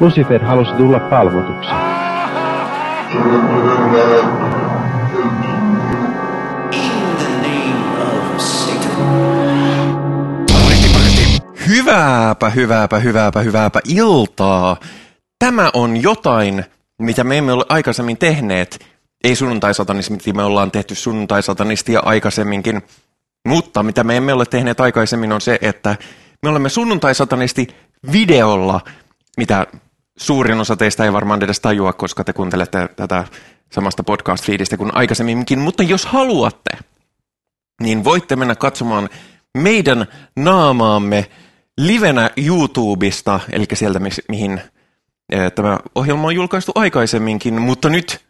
Lucifer halusi tulla palvotuksi. Hyvääpä, hyvääpä, hyvääpä, hyvääpä iltaa. Tämä on jotain, mitä me emme ole aikaisemmin tehneet. Ei sunnuntai-satanismi, me ollaan tehty sunnuntai-satanistia aikaisemminkin. Mutta mitä me emme ole tehneet aikaisemmin on se, että me olemme sunnuntai-satanisti videolla, mitä suurin osa teistä ei varmaan edes tajua, koska te kuuntelette tätä samasta podcast-feedistä kuin aikaisemminkin. Mutta jos haluatte, niin voitte mennä katsomaan meidän naamaamme livenä YouTubesta, eli sieltä, mihin eh, tämä ohjelma on julkaistu aikaisemminkin, mutta nyt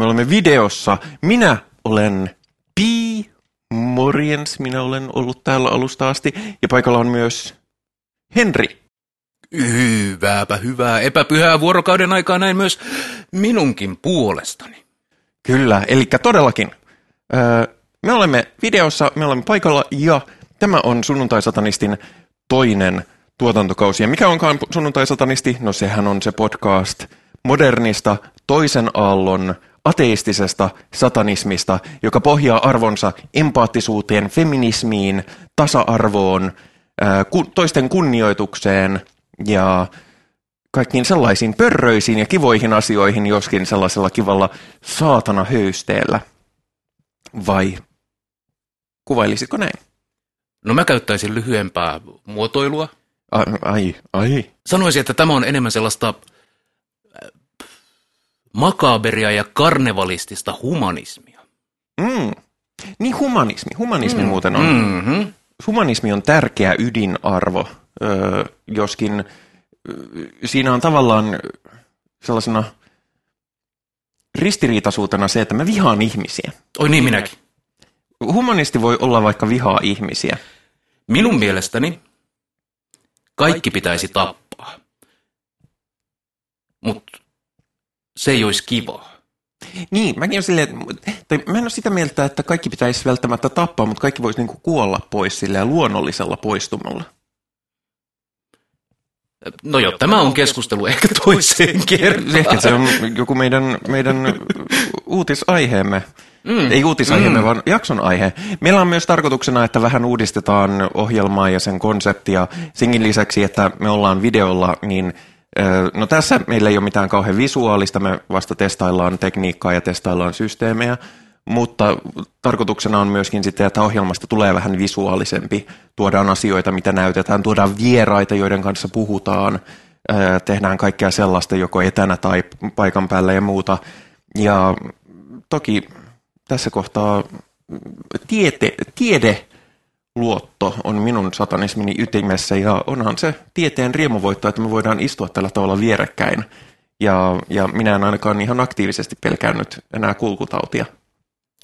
me olemme videossa. Minä olen Pi Morjens, minä olen ollut täällä alusta asti, ja paikalla on myös Henri. Hyvääpä hyvää epäpyhää vuorokauden aikaa näin myös minunkin puolestani. Kyllä, eli todellakin. Öö, me olemme videossa, me olemme paikalla ja tämä on Sunnuntai-satanistin toinen tuotantokausi. Ja mikä onkaan Sunnuntai-satanisti? No sehän on se podcast modernista toisen aallon ateistisesta satanismista, joka pohjaa arvonsa empaattisuuteen, feminismiin, tasa-arvoon, toisten kunnioitukseen ja kaikkiin sellaisiin pörröisiin ja kivoihin asioihin, joskin sellaisella kivalla saatana höysteellä. Vai kuvailisitko näin? No mä käyttäisin lyhyempää muotoilua. Ai, ai, ai. Sanoisin, että tämä on enemmän sellaista äh, makaberia ja karnevalistista humanismia. Mm. Niin humanismi. Humanismi mm. muuten on. Mm-hmm. Humanismi on tärkeä ydinarvo, öö, joskin siinä on tavallaan sellaisena ristiriitaisuutena se, että mä vihaan ihmisiä. Oi niin, minäkin. Humanisti voi olla vaikka vihaa ihmisiä. Minun mielestäni kaikki pitäisi tappaa. Mutta se ei olisi kivaa. Niin, mäkin olen silleen, tai mä en ole sitä mieltä, että kaikki pitäisi välttämättä tappaa, mutta kaikki voisi niinku kuolla pois silleen luonnollisella poistumalla. No joo, tämä on keskustelu ehkä toiseen kertaan. Ehkä se on joku meidän, meidän uutisaiheemme. Mm. Ei uutisaiheemme, mm. vaan jakson aihe. Meillä on myös tarkoituksena, että vähän uudistetaan ohjelmaa ja sen konseptia. Senkin lisäksi, että me ollaan videolla, niin no tässä meillä ei ole mitään kauhean visuaalista. Me vasta testaillaan tekniikkaa ja testaillaan systeemejä. Mutta tarkoituksena on myöskin sitten, että ohjelmasta tulee vähän visuaalisempi. Tuodaan asioita, mitä näytetään, tuodaan vieraita, joiden kanssa puhutaan, tehdään kaikkea sellaista joko etänä tai paikan päällä ja muuta. Ja toki tässä kohtaa tiete, tiede luotto on minun satanismini ytimessä ja onhan se tieteen riemuvoitto, että me voidaan istua tällä tavalla vierekkäin. Ja, ja minä en ainakaan ihan aktiivisesti pelkännyt enää kulkutautia.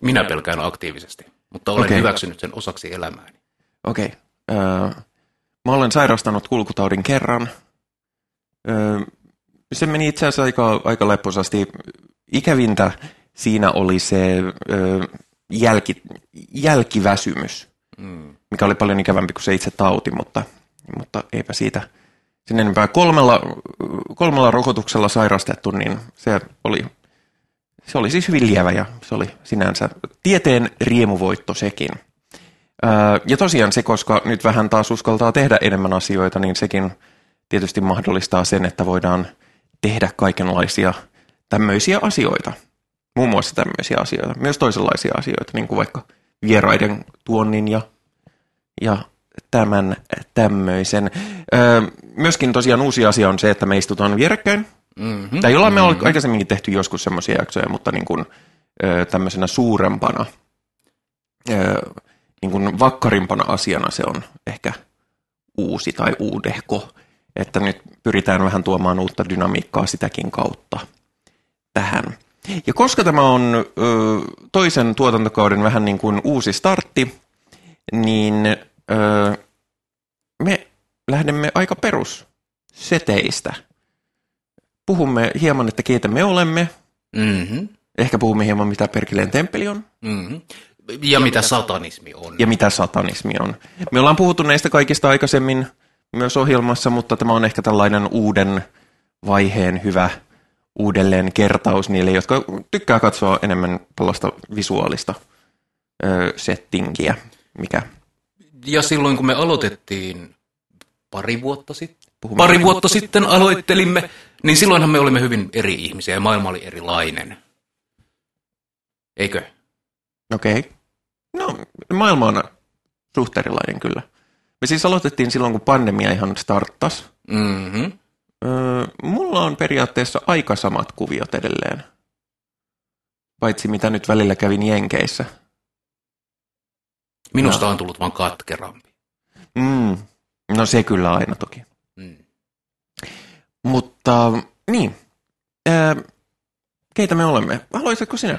Minä pelkään aktiivisesti, mutta olen okay. hyväksynyt sen osaksi elämääni. Okei. Okay. Öö, mä olen sairastanut kulkutaudin kerran. Öö, se meni itse asiassa aika, aika lepposasti. Ikävintä siinä oli se öö, jälki, jälkiväsymys, mm. mikä oli paljon ikävämpi kuin se itse tauti, mutta, mutta eipä siitä sen enempää. Kolmella, kolmella rokotuksella sairastettu, niin se oli se oli siis hyvin lievä ja se oli sinänsä tieteen riemuvoitto sekin. Ja tosiaan se, koska nyt vähän taas uskaltaa tehdä enemmän asioita, niin sekin tietysti mahdollistaa sen, että voidaan tehdä kaikenlaisia tämmöisiä asioita. Muun muassa tämmöisiä asioita, myös toisenlaisia asioita, niin kuin vaikka vieraiden tuonnin ja, ja tämän tämmöisen. myöskin tosiaan uusi asia on se, että me istutaan vierekkäin Mm-hmm. Tai jollain mm-hmm. me on aikaisemminkin tehty joskus semmoisia jaksoja, mutta niin kuin, tämmöisenä suurempana, niin kuin vakkarimpana asiana se on ehkä uusi tai uudehko. Että nyt pyritään vähän tuomaan uutta dynamiikkaa sitäkin kautta tähän. Ja koska tämä on ö, toisen tuotantokauden vähän niin kuin uusi startti, niin ö, me lähdemme aika perusseteistä – puhumme hieman, että keitä me olemme. Mm-hmm. Ehkä puhumme hieman, mitä Perkeleen temppeli on. Mm-hmm. Ja, ja mitä, mitä satanismi on. Ja mitä satanismi on. Me ollaan puhuttu näistä kaikista aikaisemmin myös ohjelmassa, mutta tämä on ehkä tällainen uuden vaiheen hyvä uudelleen kertaus niille, jotka tykkää katsoa enemmän tällaista visuaalista ö, settingiä, mikä Ja silloin kun me aloitettiin pari vuotta sitten, Puhumme- pari vuotta sitten aloittelimme, niin silloinhan me olimme hyvin eri ihmisiä ja maailma oli erilainen. Eikö? Okei. Okay. No, maailma on suht erilainen kyllä. Me siis aloitettiin silloin, kun pandemia ihan starttasi. Mm-hmm. Öö, mulla on periaatteessa aika samat kuviot edelleen. Paitsi mitä nyt välillä kävin Jenkeissä. Minusta on tullut vaan katkerampi. Mm. No se kyllä aina toki. Mutta niin. Öö, keitä me olemme? Haluaisitko sinä?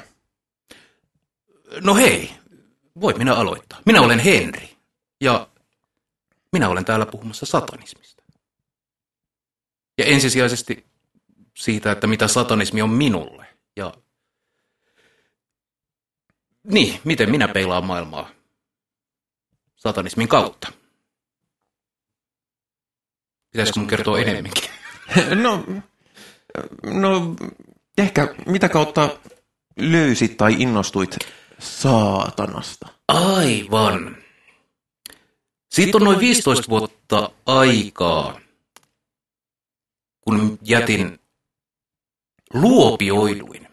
No hei, voi minä aloittaa. Minä olen Henri ja minä olen täällä puhumassa satanismista. Ja ensisijaisesti siitä, että mitä satanismi on minulle. Ja niin, miten minä peilaan maailmaa satanismin kautta. Pitäisikö mun kertoa enemmänkin? No, no, ehkä mitä kautta löysit tai innostuit saatanasta? Aivan. Siitä on noin 15 vuotta aikaa, kun jätin luopioiduin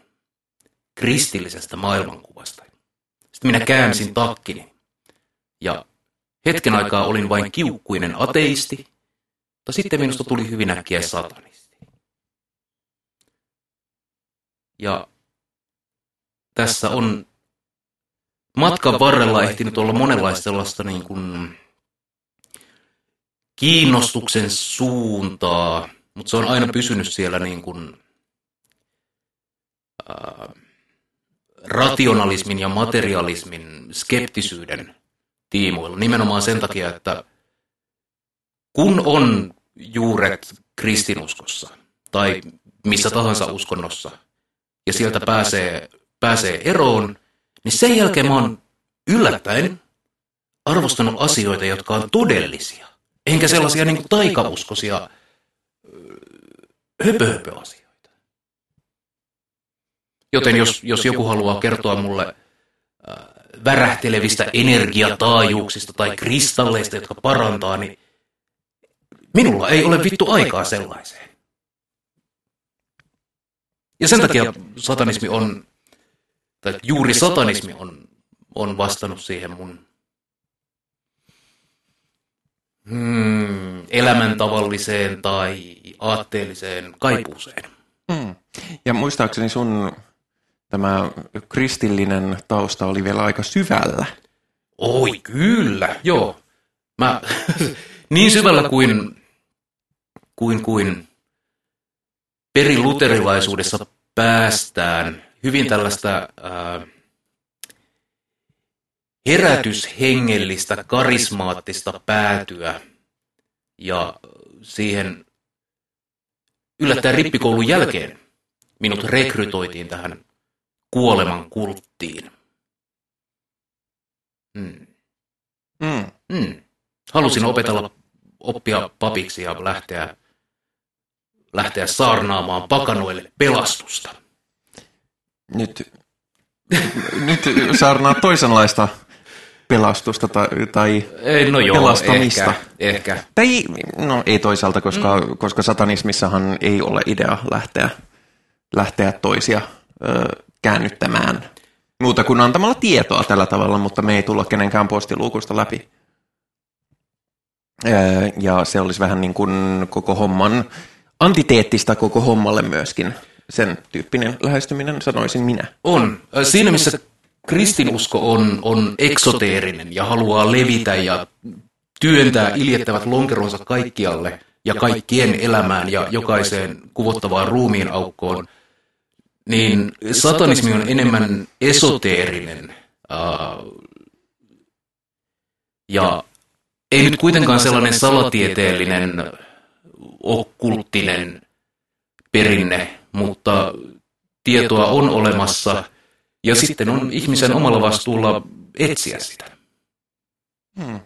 kristillisestä maailmankuvasta. Sitten minä käänsin takkini ja hetken aikaa olin vain kiukkuinen ateisti, mutta sitten minusta tuli hyvin äkkiä satanisti. Ja tässä on matkan varrella ehtinyt olla monenlaista sellaista niin kuin kiinnostuksen suuntaa, mutta se on aina pysynyt siellä niin kuin, ää, rationalismin ja materialismin skeptisyyden tiimoilla. Nimenomaan sen takia, että kun on juuret kristinuskossa tai missä tahansa uskonnossa ja sieltä pääsee, pääsee eroon, niin sen jälkeen mä oon yllättäen arvostanut asioita, jotka on todellisia. Enkä sellaisia niin taikauskoisia höpö-höpö-asioita. Joten jos, jos joku haluaa kertoa mulle äh, värähtelevistä energiataajuuksista tai kristalleista, jotka parantaa, niin minulla ei ole vittu aikaa sellaiseen. Ja sen takia satanismi on, tai juuri satanismi on, on vastannut siihen mun hmm, elämäntavalliseen tai aatteelliseen kaipuuseen. Mm. Ja muistaakseni sun tämä kristillinen tausta oli vielä aika syvällä. Oi, kyllä, joo. Mä, niin syvällä kuin, kuin, kuin periluterilaisuudessa päästään, hyvin tällaista ää, herätyshengellistä, karismaattista päätyä ja siihen yllättäen rippikoulun jälkeen minut rekrytoitiin tähän kuoleman kulttiin. Hmm. Mm. Hmm. Halusin opetella oppia papiksi ja lähteä, lähteä saarnaamaan pakanoille pelastusta. Nyt, nyt saarnaa toisenlaista pelastusta tai, tai Ei, no joo, pelastamista. ehkä, ehkä. Tai, no ei toisaalta, koska, mm. koska satanismissahan ei ole idea lähteä, lähteä toisia ö, käännyttämään muuta kuin antamalla tietoa tällä tavalla, mutta me ei tulla kenenkään postiluukusta läpi. Ö, ja se olisi vähän niin kuin koko homman antiteettista koko hommalle myöskin. Sen tyyppinen lähestyminen, sanoisin minä. On. Siinä missä kristinusko on, on eksoteerinen ja haluaa levitä ja työntää iljettävät lonkeronsa kaikkialle ja kaikkien elämään ja jokaiseen kuvottavaan ruumiin aukkoon, niin satanismi on enemmän esoteerinen ja ei nyt kuitenkaan sellainen salatieteellinen, okkulttinen perinne, mutta tietoa on olemassa ja sitten on ihmisen omalla vastuulla etsiä sitä. Hmm.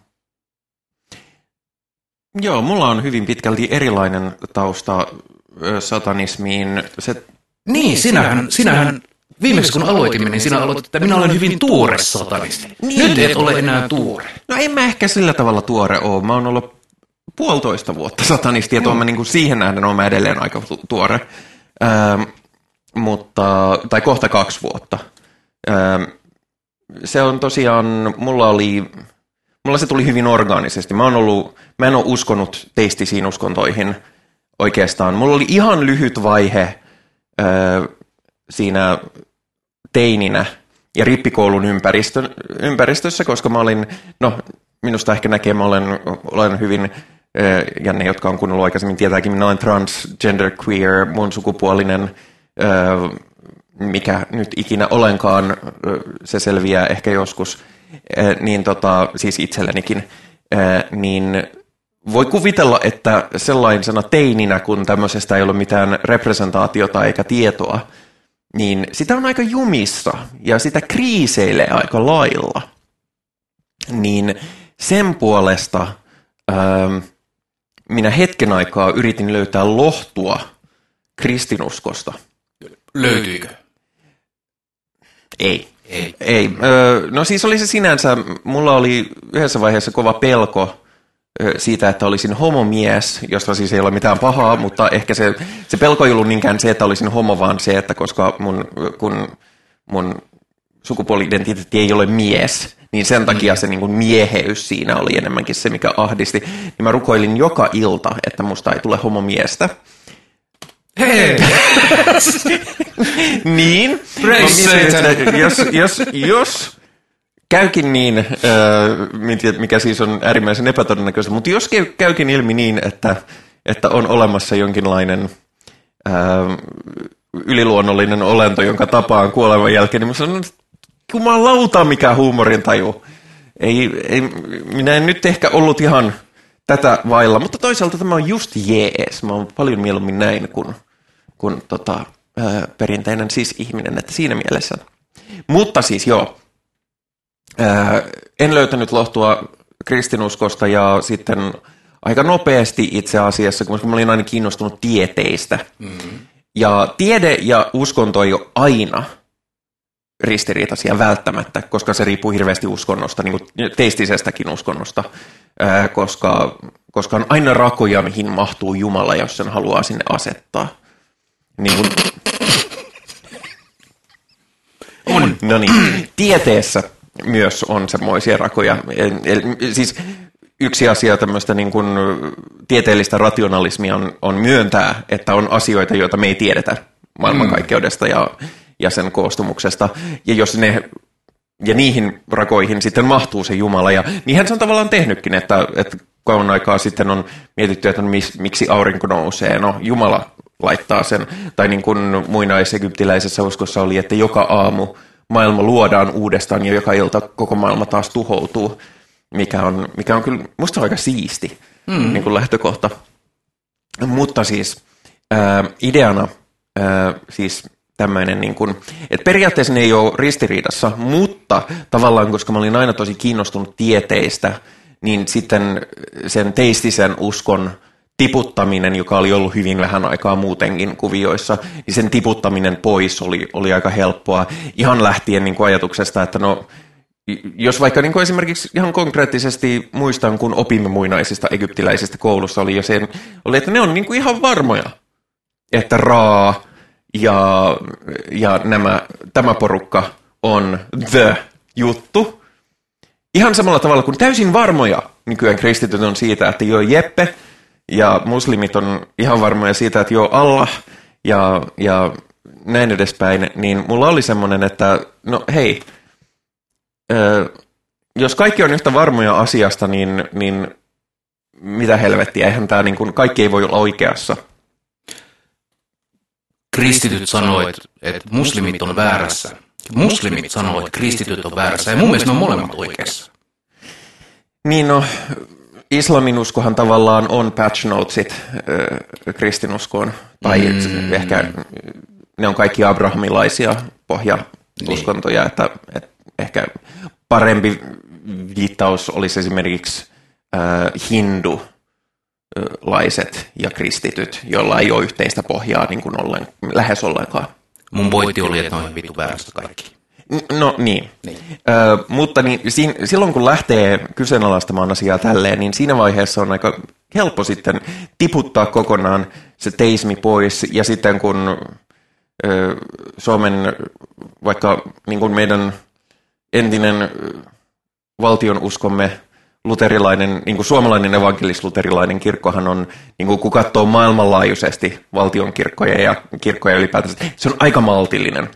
Joo, mulla on hyvin pitkälti erilainen tausta satanismiin. Se, Niin, sinähän, sinähän viimeksi kun aloitimme, niin sinä aloitit, että minä olen hyvin tuore satanisti. Niin. Nyt et ole enää tuore. no en mä ehkä sillä tavalla tuore ole. Mä oon ollut puolitoista vuotta satanisti, että no. mä niin kuin siihen nähden mä edelleen aika tu- tuore. Ähm, mutta, tai kohta kaksi vuotta. Ähm, se on tosiaan, mulla oli, mulla se tuli hyvin orgaanisesti. Mä, oon ollut, mä en ole uskonut teistisiin uskontoihin oikeastaan. Mulla oli ihan lyhyt vaihe äh, siinä teininä ja rippikoulun ympäristö, ympäristössä, koska mä olin, no minusta ehkä näkee, mä olen, olen hyvin, ja ne, jotka on kuunnellut aikaisemmin, tietääkin, minä olen transgender queer, mun sukupuolinen, mikä nyt ikinä olenkaan, se selviää ehkä joskus, niin tota, siis itsellenikin, niin voi kuvitella, että sellaisena teininä, kun tämmöisestä ei ole mitään representaatiota eikä tietoa, niin sitä on aika jumissa ja sitä kriiseilee aika lailla. Niin sen puolesta minä hetken aikaa yritin löytää lohtua kristinuskosta. Löytyykö? Ei. Ei. Ei. Öö, no siis oli se sinänsä, mulla oli yhdessä vaiheessa kova pelko siitä, että olisin homomies, josta siis ei ole mitään pahaa, mutta ehkä se, se pelko ei ollut niinkään se, että olisin homo, vaan se, että koska mun, kun mun sukupuoli-identiteetti ei ole mies, niin sen takia se niin kuin mieheys siinä oli enemmänkin se, mikä ahdisti. Niin mä rukoilin joka ilta, että musta ei tule homomiestä. Hei! Niin. Mietin, että jos, jos, jos käykin niin, äh, mikä siis on äärimmäisen epätodennäköistä, mutta jos käy, käykin ilmi niin, että, että on olemassa jonkinlainen äh, yliluonnollinen olento, jonka tapaan kuoleman jälkeen, niin mä sanon, että jumalauta, mikä huumorintaju. Ei, ei, minä en nyt ehkä ollut ihan tätä vailla, mutta toisaalta tämä on just jees. Mä oon paljon mieluummin näin kuin, kuin tota, ää, perinteinen siis ihminen, että siinä mielessä. Mutta siis joo, ää, en löytänyt lohtua kristinuskosta ja sitten aika nopeasti itse asiassa, koska mä olin aina kiinnostunut tieteistä. Mm-hmm. Ja tiede ja uskonto ei ole aina ristiriitaisia välttämättä, koska se riippuu hirveästi uskonnosta, niin kuin teistisestäkin uskonnosta, ää, koska, koska on aina rakoja, mihin mahtuu Jumala, jos sen haluaa sinne asettaa. Niin kuin... On. No niin, tieteessä myös on semmoisia rakoja. El- el- siis yksi asia tämmöistä niin kuin tieteellistä rationalismia on, on myöntää, että on asioita, joita me ei tiedetä maailmankaikkeudesta ja, ja sen koostumuksesta. Ja jos ne ja niihin rakoihin sitten mahtuu se Jumala. Ja niinhän se on tavallaan tehnytkin, että, että kauan aikaa sitten on mietitty, että mis, miksi aurinko nousee. No Jumala laittaa sen. Tai niin kuin muinaisegyptiläisessä uskossa oli, että joka aamu maailma luodaan uudestaan ja joka ilta koko maailma taas tuhoutuu. Mikä on, mikä on kyllä musta aika siisti mm. niin kuin lähtökohta. Mutta siis ää, ideana ää, siis tämmöinen, niin kuin, että periaatteessa ne ei ole ristiriidassa, mutta tavallaan, koska mä olin aina tosi kiinnostunut tieteistä, niin sitten sen teistisen uskon tiputtaminen, joka oli ollut hyvin vähän aikaa muutenkin kuvioissa, niin sen tiputtaminen pois oli, oli aika helppoa. Ihan lähtien niin kuin ajatuksesta, että no, jos vaikka niin kuin esimerkiksi ihan konkreettisesti muistan, kun opimme muinaisista egyptiläisistä koulussa, oli jo sen, oli, että ne on niin kuin ihan varmoja, että Raa ja, ja nämä, tämä porukka on the juttu. Ihan samalla tavalla kuin täysin varmoja nykyään kristityt on siitä, että joo Jeppe ja muslimit on ihan varmoja siitä, että joo Allah ja, ja näin edespäin, niin mulla oli semmoinen, että no hei, ö, jos kaikki on yhtä varmoja asiasta, niin, niin mitä helvettiä, eihän tämä niin kuin, kaikki ei voi olla oikeassa. Kristityt sanoivat, että muslimit on väärässä. Muslimit sanoivat, että kristityt on väärässä. Ja mun mielestä ne on molemmat oikeassa. Niin no, islamin uskohan tavallaan on patch notesit ö, kristinuskoon. Tai mm. ehkä ne on kaikki abrahamilaisia pohjauskontoja, niin. että, että ehkä parempi viittaus olisi esimerkiksi äh, hindu laiset ja kristityt, joilla ei ole yhteistä pohjaa niin kuin ollen, lähes ollenkaan. Mun pointti oli, että ne on vitu väärästä kaikki. No niin. niin. Ö, mutta niin, siinä, silloin kun lähtee kyseenalaistamaan asiaa tälleen, niin siinä vaiheessa on aika helppo sitten tiputtaa kokonaan se teismi pois. Ja sitten kun ö, Suomen, vaikka niin kuin meidän entinen valtion uskomme luterilainen, niin kuin suomalainen evankelis-luterilainen kirkkohan on, niin kuin kun katsoo maailmanlaajuisesti valtion kirkkoja ja kirkkoja ylipäätänsä, se on aika maltillinen.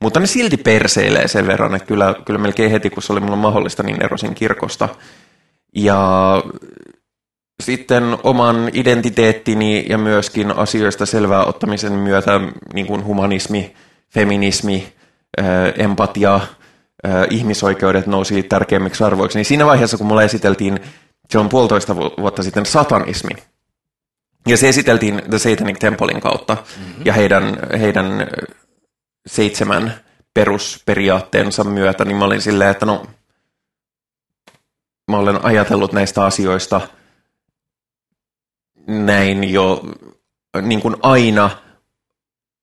Mutta ne silti perseilee sen verran, että kyllä, kyllä melkein heti, kun se oli mulla mahdollista, niin erosin kirkosta. Ja sitten oman identiteettini ja myöskin asioista selvää ottamisen myötä niin kuin humanismi, feminismi, empatia, ihmisoikeudet nousi tärkeimmiksi arvoiksi. Niin siinä vaiheessa, kun mulle esiteltiin, se on puolitoista vuotta sitten, satanismi. Ja se esiteltiin The Satanic Templein kautta mm-hmm. ja heidän, heidän seitsemän perusperiaatteensa myötä, niin mä olin silleen, että no, mä olen ajatellut näistä asioista näin jo niin kuin aina,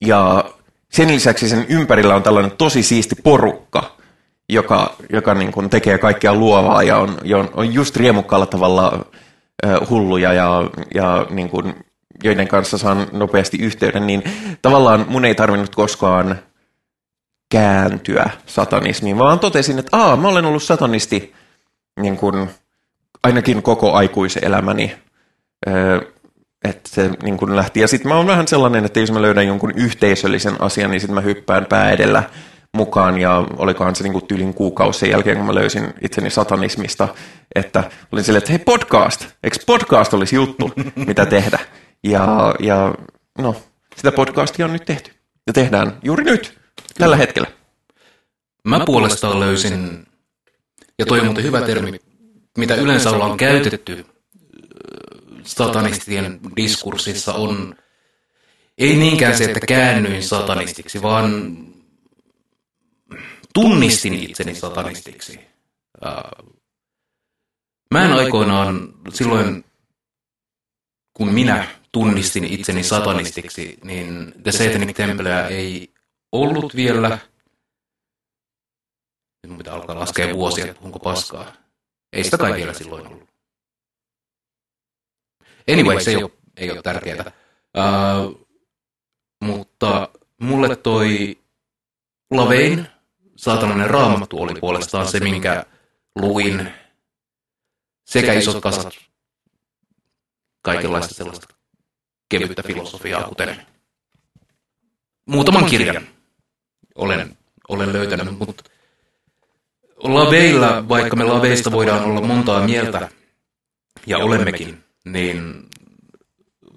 ja sen lisäksi sen ympärillä on tällainen tosi siisti porukka, joka, joka niin kuin tekee kaikkea luovaa ja on, ja on, just riemukkaalla tavalla hulluja ja, ja niin kuin, joiden kanssa saan nopeasti yhteyden, niin tavallaan mun ei tarvinnut koskaan kääntyä satanismiin, vaan totesin, että aa, mä olen ollut satanisti niin kuin, ainakin koko aikuiselämäni. että se niin kuin lähti. Ja sitten mä oon vähän sellainen, että jos mä löydän jonkun yhteisöllisen asian, niin sitten mä hyppään pää edellä mukaan. Ja olikohan se niin kuin tyylin kuukausi sen jälkeen, kun mä löysin itseni satanismista, että olin silleen, että hei podcast, eikö podcast olisi juttu, mitä tehdä? Ja, ja no, sitä podcastia on nyt tehty. Ja tehdään juuri nyt tällä hetkellä. Mä puolestaan löysin, ja toi on muuten hyvä termi, mitä yleensä ollaan käytetty satanistien diskurssissa on, ei niinkään se, että käännyin satanistiksi, vaan tunnistin itseni satanistiksi. Mä en aikoinaan silloin, kun minä tunnistin itseni satanistiksi, niin The Satanic Templeä ei ollut vielä. Nyt mun pitää alkaa laskea vuosia, että onko paskaa. Ei sitä kai vielä silloin ollut. Anyway, se ei ole, ei ole tärkeää. Uh, mutta mulle toi Lavein, saatanainen raamattu, oli puolestaan se, minkä luin. Sekä isot kasat kaikenlaista sellaista kevyttä filosofiaa, kuten muutaman kirjan olen, olen löytänyt, mutta laveilla, vaikka me laveista voidaan olla montaa mieltä, ja olemmekin, niin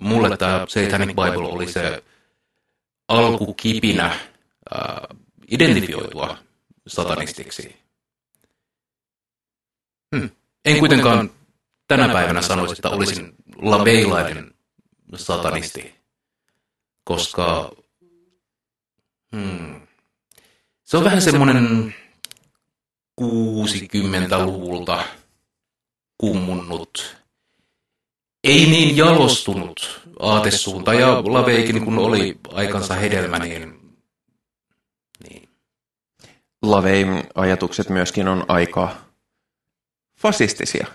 mulle tämä Satanic Bible oli se alkukipinä äh, identifioitua satanistiksi. Hmm. En kuitenkaan tänä päivänä sanoisi, että olisin laveilainen satanisti, koska hmm, se on vähän semmoinen 60-luvulta kummunnut, ei niin jalostunut aatesuunta, ja Laveikin kun oli aikansa hedelmä, niin. Lavein ajatukset myöskin on aika fasistisia.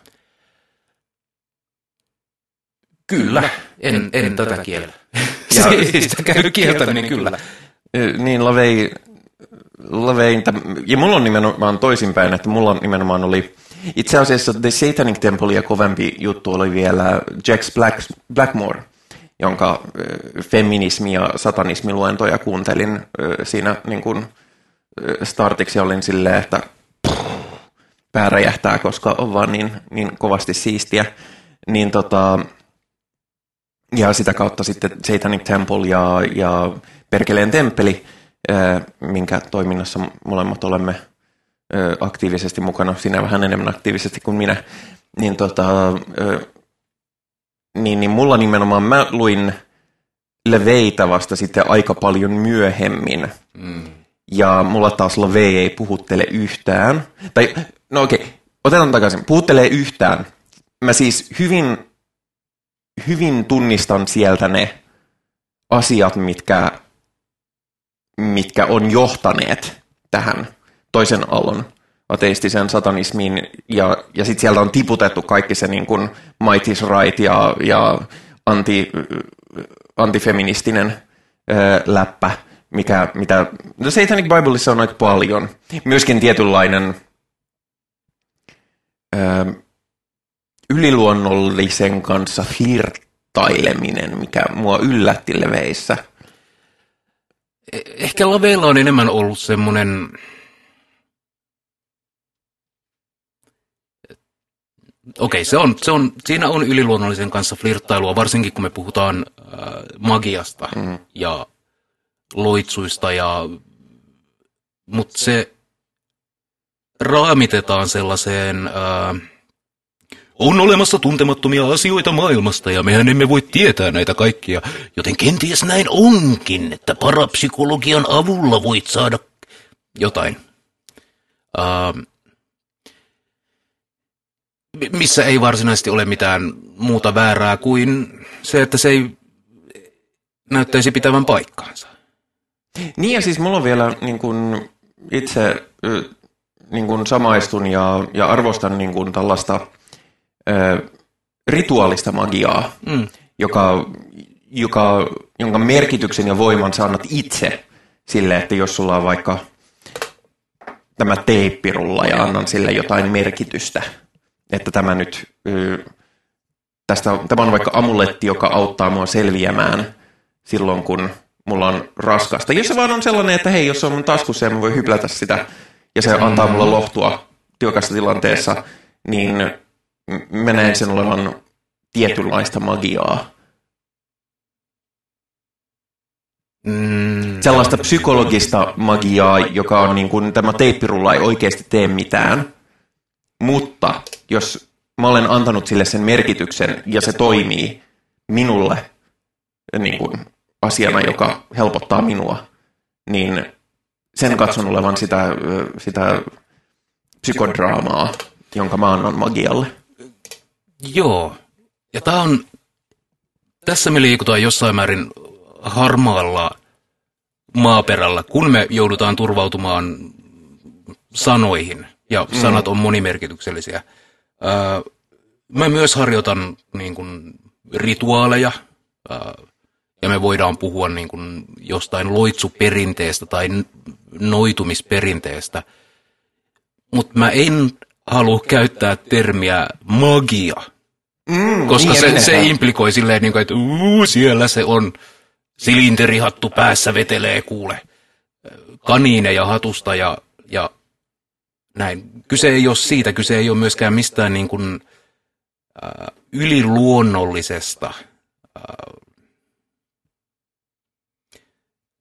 Kyllä, en, en tätä kiellä. Ja, sitä käy kieltä, niin kyllä. Niin, Lavei Laveinta, ja mulla on nimenomaan toisinpäin, että mulla nimenomaan oli itse asiassa The Satanic Temple ja kovempi juttu oli vielä Jax Black, Blackmore, jonka feminismi- ja satanismiluentoja kuuntelin siinä niin kuin startiksi olin silleen, että pää räjähtää, koska on vaan niin, niin kovasti siistiä. Niin tota, ja sitä kautta sitten Satanic Temple ja, ja Perkeleen temppeli, minkä toiminnassa molemmat olemme aktiivisesti mukana, sinä vähän enemmän aktiivisesti kuin minä, niin, tota, niin, niin mulla nimenomaan mä luin Leveitä vasta sitten aika paljon myöhemmin. Mm. Ja mulla taas Levei ei puhuttele yhtään. Tai, no okei, okay, otetaan takaisin. Puhuttelee yhtään. Mä siis hyvin hyvin tunnistan sieltä ne asiat, mitkä, mitkä on johtaneet tähän toisen aallon ateistisen satanismiin, ja, ja sitten sieltä on tiputettu kaikki se niin kuin might is right ja, ja anti, antifeministinen ää, läppä, mikä, mitä The Satanic Bibleissa on aika paljon. Myöskin tietynlainen ää, yliluonnollisen kanssa flirttaileminen, mikä mua yllätti leveissä. E- Ehkä Laveilla on enemmän ollut semmoinen... Okei, se on, se on, siinä on yliluonnollisen kanssa flirttailua, varsinkin kun me puhutaan äh, magiasta mm. ja loitsuista, ja, mutta se raamitetaan sellaiseen... Äh, on olemassa tuntemattomia asioita maailmasta ja mehän emme voi tietää näitä kaikkia, joten kenties näin onkin, että parapsykologian avulla voit saada jotain. Uh, missä ei varsinaisesti ole mitään muuta väärää kuin se, että se ei näyttäisi pitävän paikkaansa. Niin ja siis mulla on vielä niin kun itse niin kun samaistun ja, ja arvostan niin kun tällaista ö, rituaalista magiaa, mm. joka, joka, jonka merkityksen ja voiman saanut itse sille, että jos sulla on vaikka tämä teippirulla ja annan sille jotain merkitystä, että tämä nyt, ö, tästä, tämä on vaikka amuletti, joka auttaa mua selviämään silloin, kun mulla on raskasta. Jos se vaan on sellainen, että hei, jos on mun taskussa ja mä voin hyplätä sitä, ja se antaa mulle lohtua tiukassa tilanteessa, niin mä näen sen olevan tietynlaista magiaa. Mm. Sellaista psykologista magiaa, joka on niin kuin, tämä teippirulla ei oikeasti tee mitään. Mutta jos mä olen antanut sille sen merkityksen ja se toimii minulle niin kuin, asiana, joka helpottaa minua, niin sen katson olevan sitä, sitä psykodraamaa, jonka mä annan magialle. Joo. Ja tämä on, tässä me liikutaan jossain määrin harmaalla maaperällä, kun me joudutaan turvautumaan sanoihin, ja mm. sanat on monimerkityksellisiä. Öö, mä myös harjoitan niin kuin, rituaaleja, öö, ja me voidaan puhua niin kuin, jostain loitsuperinteestä tai noitumisperinteestä, mutta mä en halua käyttää termiä magia, mm, koska niin se, se implikoi silleen, niin kuin, että uu, siellä se on, silinterihattu päässä vetelee kuule, kaniineja hatusta ja, ja näin. Kyse ei ole siitä, kyse ei ole myöskään mistään niin kuin, äh, yliluonnollisesta,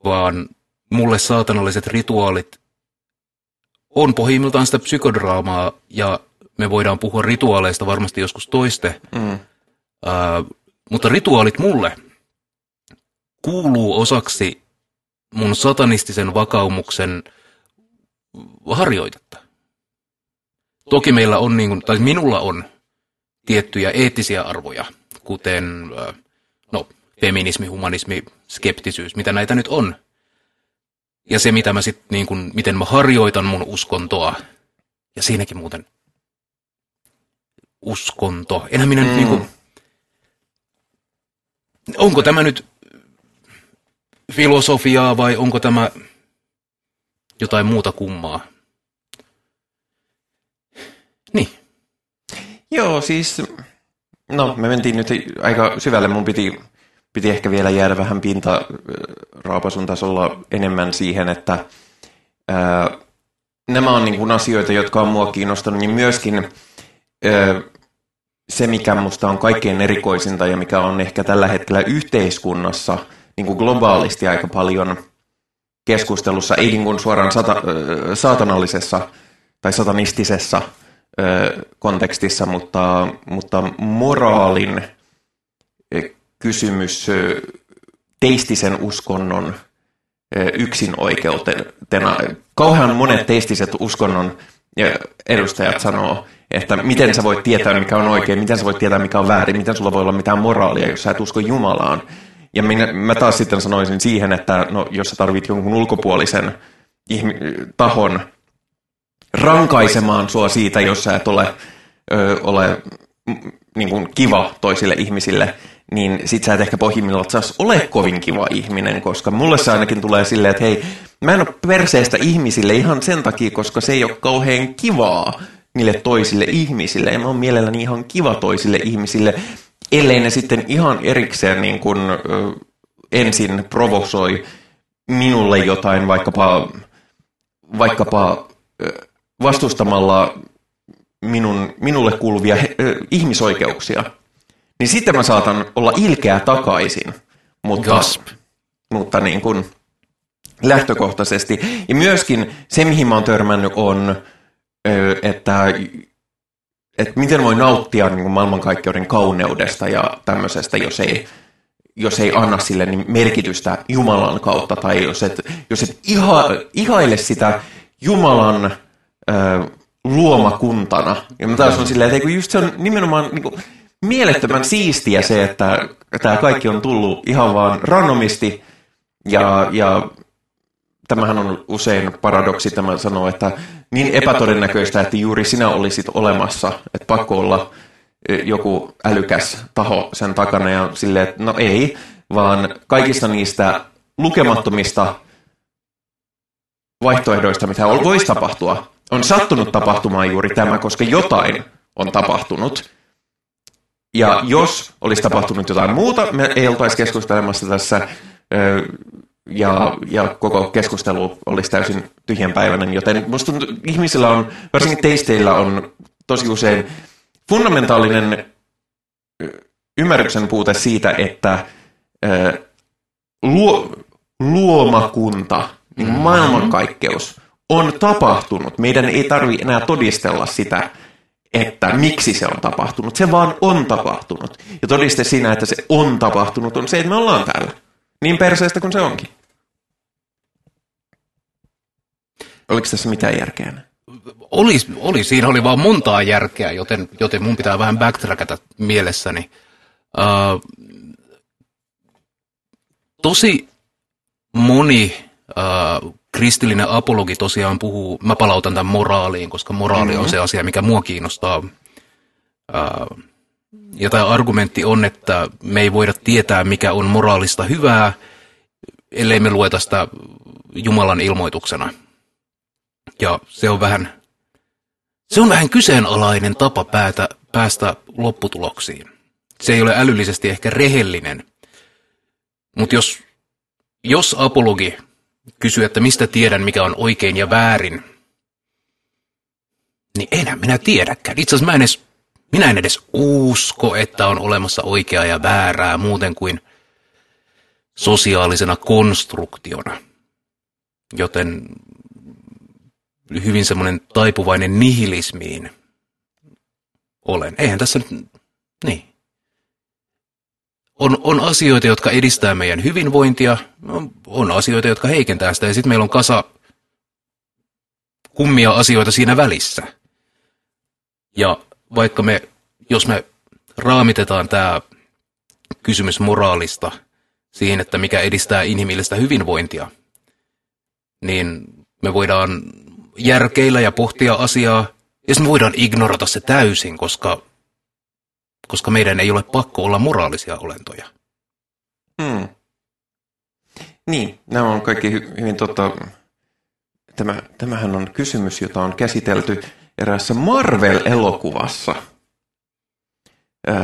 vaan mulle saatanalliset rituaalit on pohjimmiltaan sitä psykodraamaa ja me voidaan puhua rituaaleista varmasti joskus toiste. Mm. Uh, mutta rituaalit mulle kuuluu osaksi mun satanistisen vakaumuksen harjoitetta. Toki meillä on, niin kuin, tai minulla on tiettyjä eettisiä arvoja, kuten no, feminismi, humanismi, skeptisyys, mitä näitä nyt on. Ja se, mitä mä sit, niin kun, miten mä harjoitan mun uskontoa. Ja siinäkin muuten uskonto. Enhän minä mm. nyt niin kuin, onko tämä nyt filosofiaa vai onko tämä jotain muuta kummaa? Niin. Joo, siis, no me mentiin nyt aika syvälle. Mun piti piti ehkä vielä jäädä vähän pinta raapasun tasolla enemmän siihen, että ää, nämä on niin kuin asioita, jotka on mua kiinnostanut, niin myöskin ää, se, mikä minusta on kaikkein erikoisinta ja mikä on ehkä tällä hetkellä yhteiskunnassa niin kuin globaalisti aika paljon keskustelussa, ei niin kuin suoraan sata, saatanallisessa tai satanistisessa kontekstissa, mutta, mutta moraalin kysymys teistisen uskonnon yksin oikeutena. Kauhean monet teistiset uskonnon edustajat sanoo, että miten sä voit tietää, mikä on oikein, miten sä voit tietää, mikä on väärin, miten sulla voi olla mitään moraalia, jos sä et usko Jumalaan. Ja minä, mä taas sitten sanoisin siihen, että no, jos sä tarvit jonkun ulkopuolisen tahon rankaisemaan sua siitä, jos sä et ole, ö, ole niin kuin kiva toisille ihmisille, niin sit sä et ehkä pohjimmillaan ole kovin kiva ihminen, koska mulle se ainakin tulee silleen, että hei, mä en ole perseestä ihmisille ihan sen takia, koska se ei ole kauhean kivaa niille toisille ihmisille. Ja mä oon mielelläni ihan kiva toisille ihmisille, ellei ne sitten ihan erikseen niin kuin, ensin provosoi minulle jotain, vaikkapa, vaikkapa vastustamalla minun, minulle kuuluvia ö, ihmisoikeuksia – niin sitten mä saatan olla ilkeä takaisin. Mutta, Gasp. mutta niin kuin lähtökohtaisesti. Ja myöskin se, mihin mä oon törmännyt, on, että, että miten voi nauttia niin kuin maailmankaikkeuden kauneudesta ja tämmöisestä, jos ei, jos ei anna sille niin merkitystä Jumalan kautta, tai jos et, jos et iha, ihaile sitä Jumalan ö, luomakuntana. Ja mä taas on silleen, että just se on nimenomaan... Niin kuin, mielettömän siistiä se, että tämä kaikki on tullut ihan vaan randomisti. Ja, ja tämähän on usein paradoksi, tämä sanoo, että niin epätodennäköistä, että juuri sinä olisit olemassa, että pakko olla e, joku älykäs taho sen takana ja silleen, että no ei, vaan kaikista niistä lukemattomista vaihtoehdoista, mitä voisi tapahtua, on sattunut tapahtumaan juuri tämä, koska jotain on tapahtunut. Ja jos olisi tapahtunut jotain muuta, me ei oltaisi keskustelemassa tässä ja, ja koko keskustelu olisi täysin tyhjänpäiväinen, joten minusta ihmisillä on, varsinkin teisteillä on tosi usein fundamentaalinen ymmärryksen puute siitä, että luo, luomakunta, niin maailmankaikkeus on tapahtunut. Meidän ei tarvitse enää todistella sitä, että miksi se on tapahtunut. Se vaan on tapahtunut. Ja todiste siinä, että se on tapahtunut, on se, että me ollaan täällä. Niin perseestä kuin se onkin. Oliko tässä mitään järkeä? Oli, oli, siinä oli vaan montaa järkeä, joten, joten mun pitää vähän backtrackata mielessäni. Uh, tosi moni uh, kristillinen apologi tosiaan puhuu, mä palautan tämän moraaliin, koska moraali mm-hmm. on se asia, mikä mua kiinnostaa. Ja tämä argumentti on, että me ei voida tietää, mikä on moraalista hyvää, ellei me lueta sitä Jumalan ilmoituksena. Ja se on vähän, se on vähän kyseenalainen tapa päätä, päästä lopputuloksiin. Se ei ole älyllisesti ehkä rehellinen. Mutta jos, jos apologi kysyy, että mistä tiedän, mikä on oikein ja väärin, niin enää minä tiedäkään. Itse asiassa mä en edes, minä en edes usko, että on olemassa oikeaa ja väärää muuten kuin sosiaalisena konstruktiona. Joten hyvin semmoinen taipuvainen nihilismiin olen. Eihän tässä nyt, niin on, on asioita, jotka edistää meidän hyvinvointia, on asioita, jotka heikentää sitä, ja sitten meillä on kasa kummia asioita siinä välissä. Ja vaikka me, jos me raamitetaan tämä kysymys moraalista siihen, että mikä edistää inhimillistä hyvinvointia, niin me voidaan järkeillä ja pohtia asiaa, ja me voidaan ignorata se täysin, koska koska meidän ei ole pakko olla moraalisia olentoja. Hmm. Niin, nämä on kaikki hy- hyvin tota, tämä, tämähän on kysymys, jota on käsitelty eräässä Marvel-elokuvassa. Öö,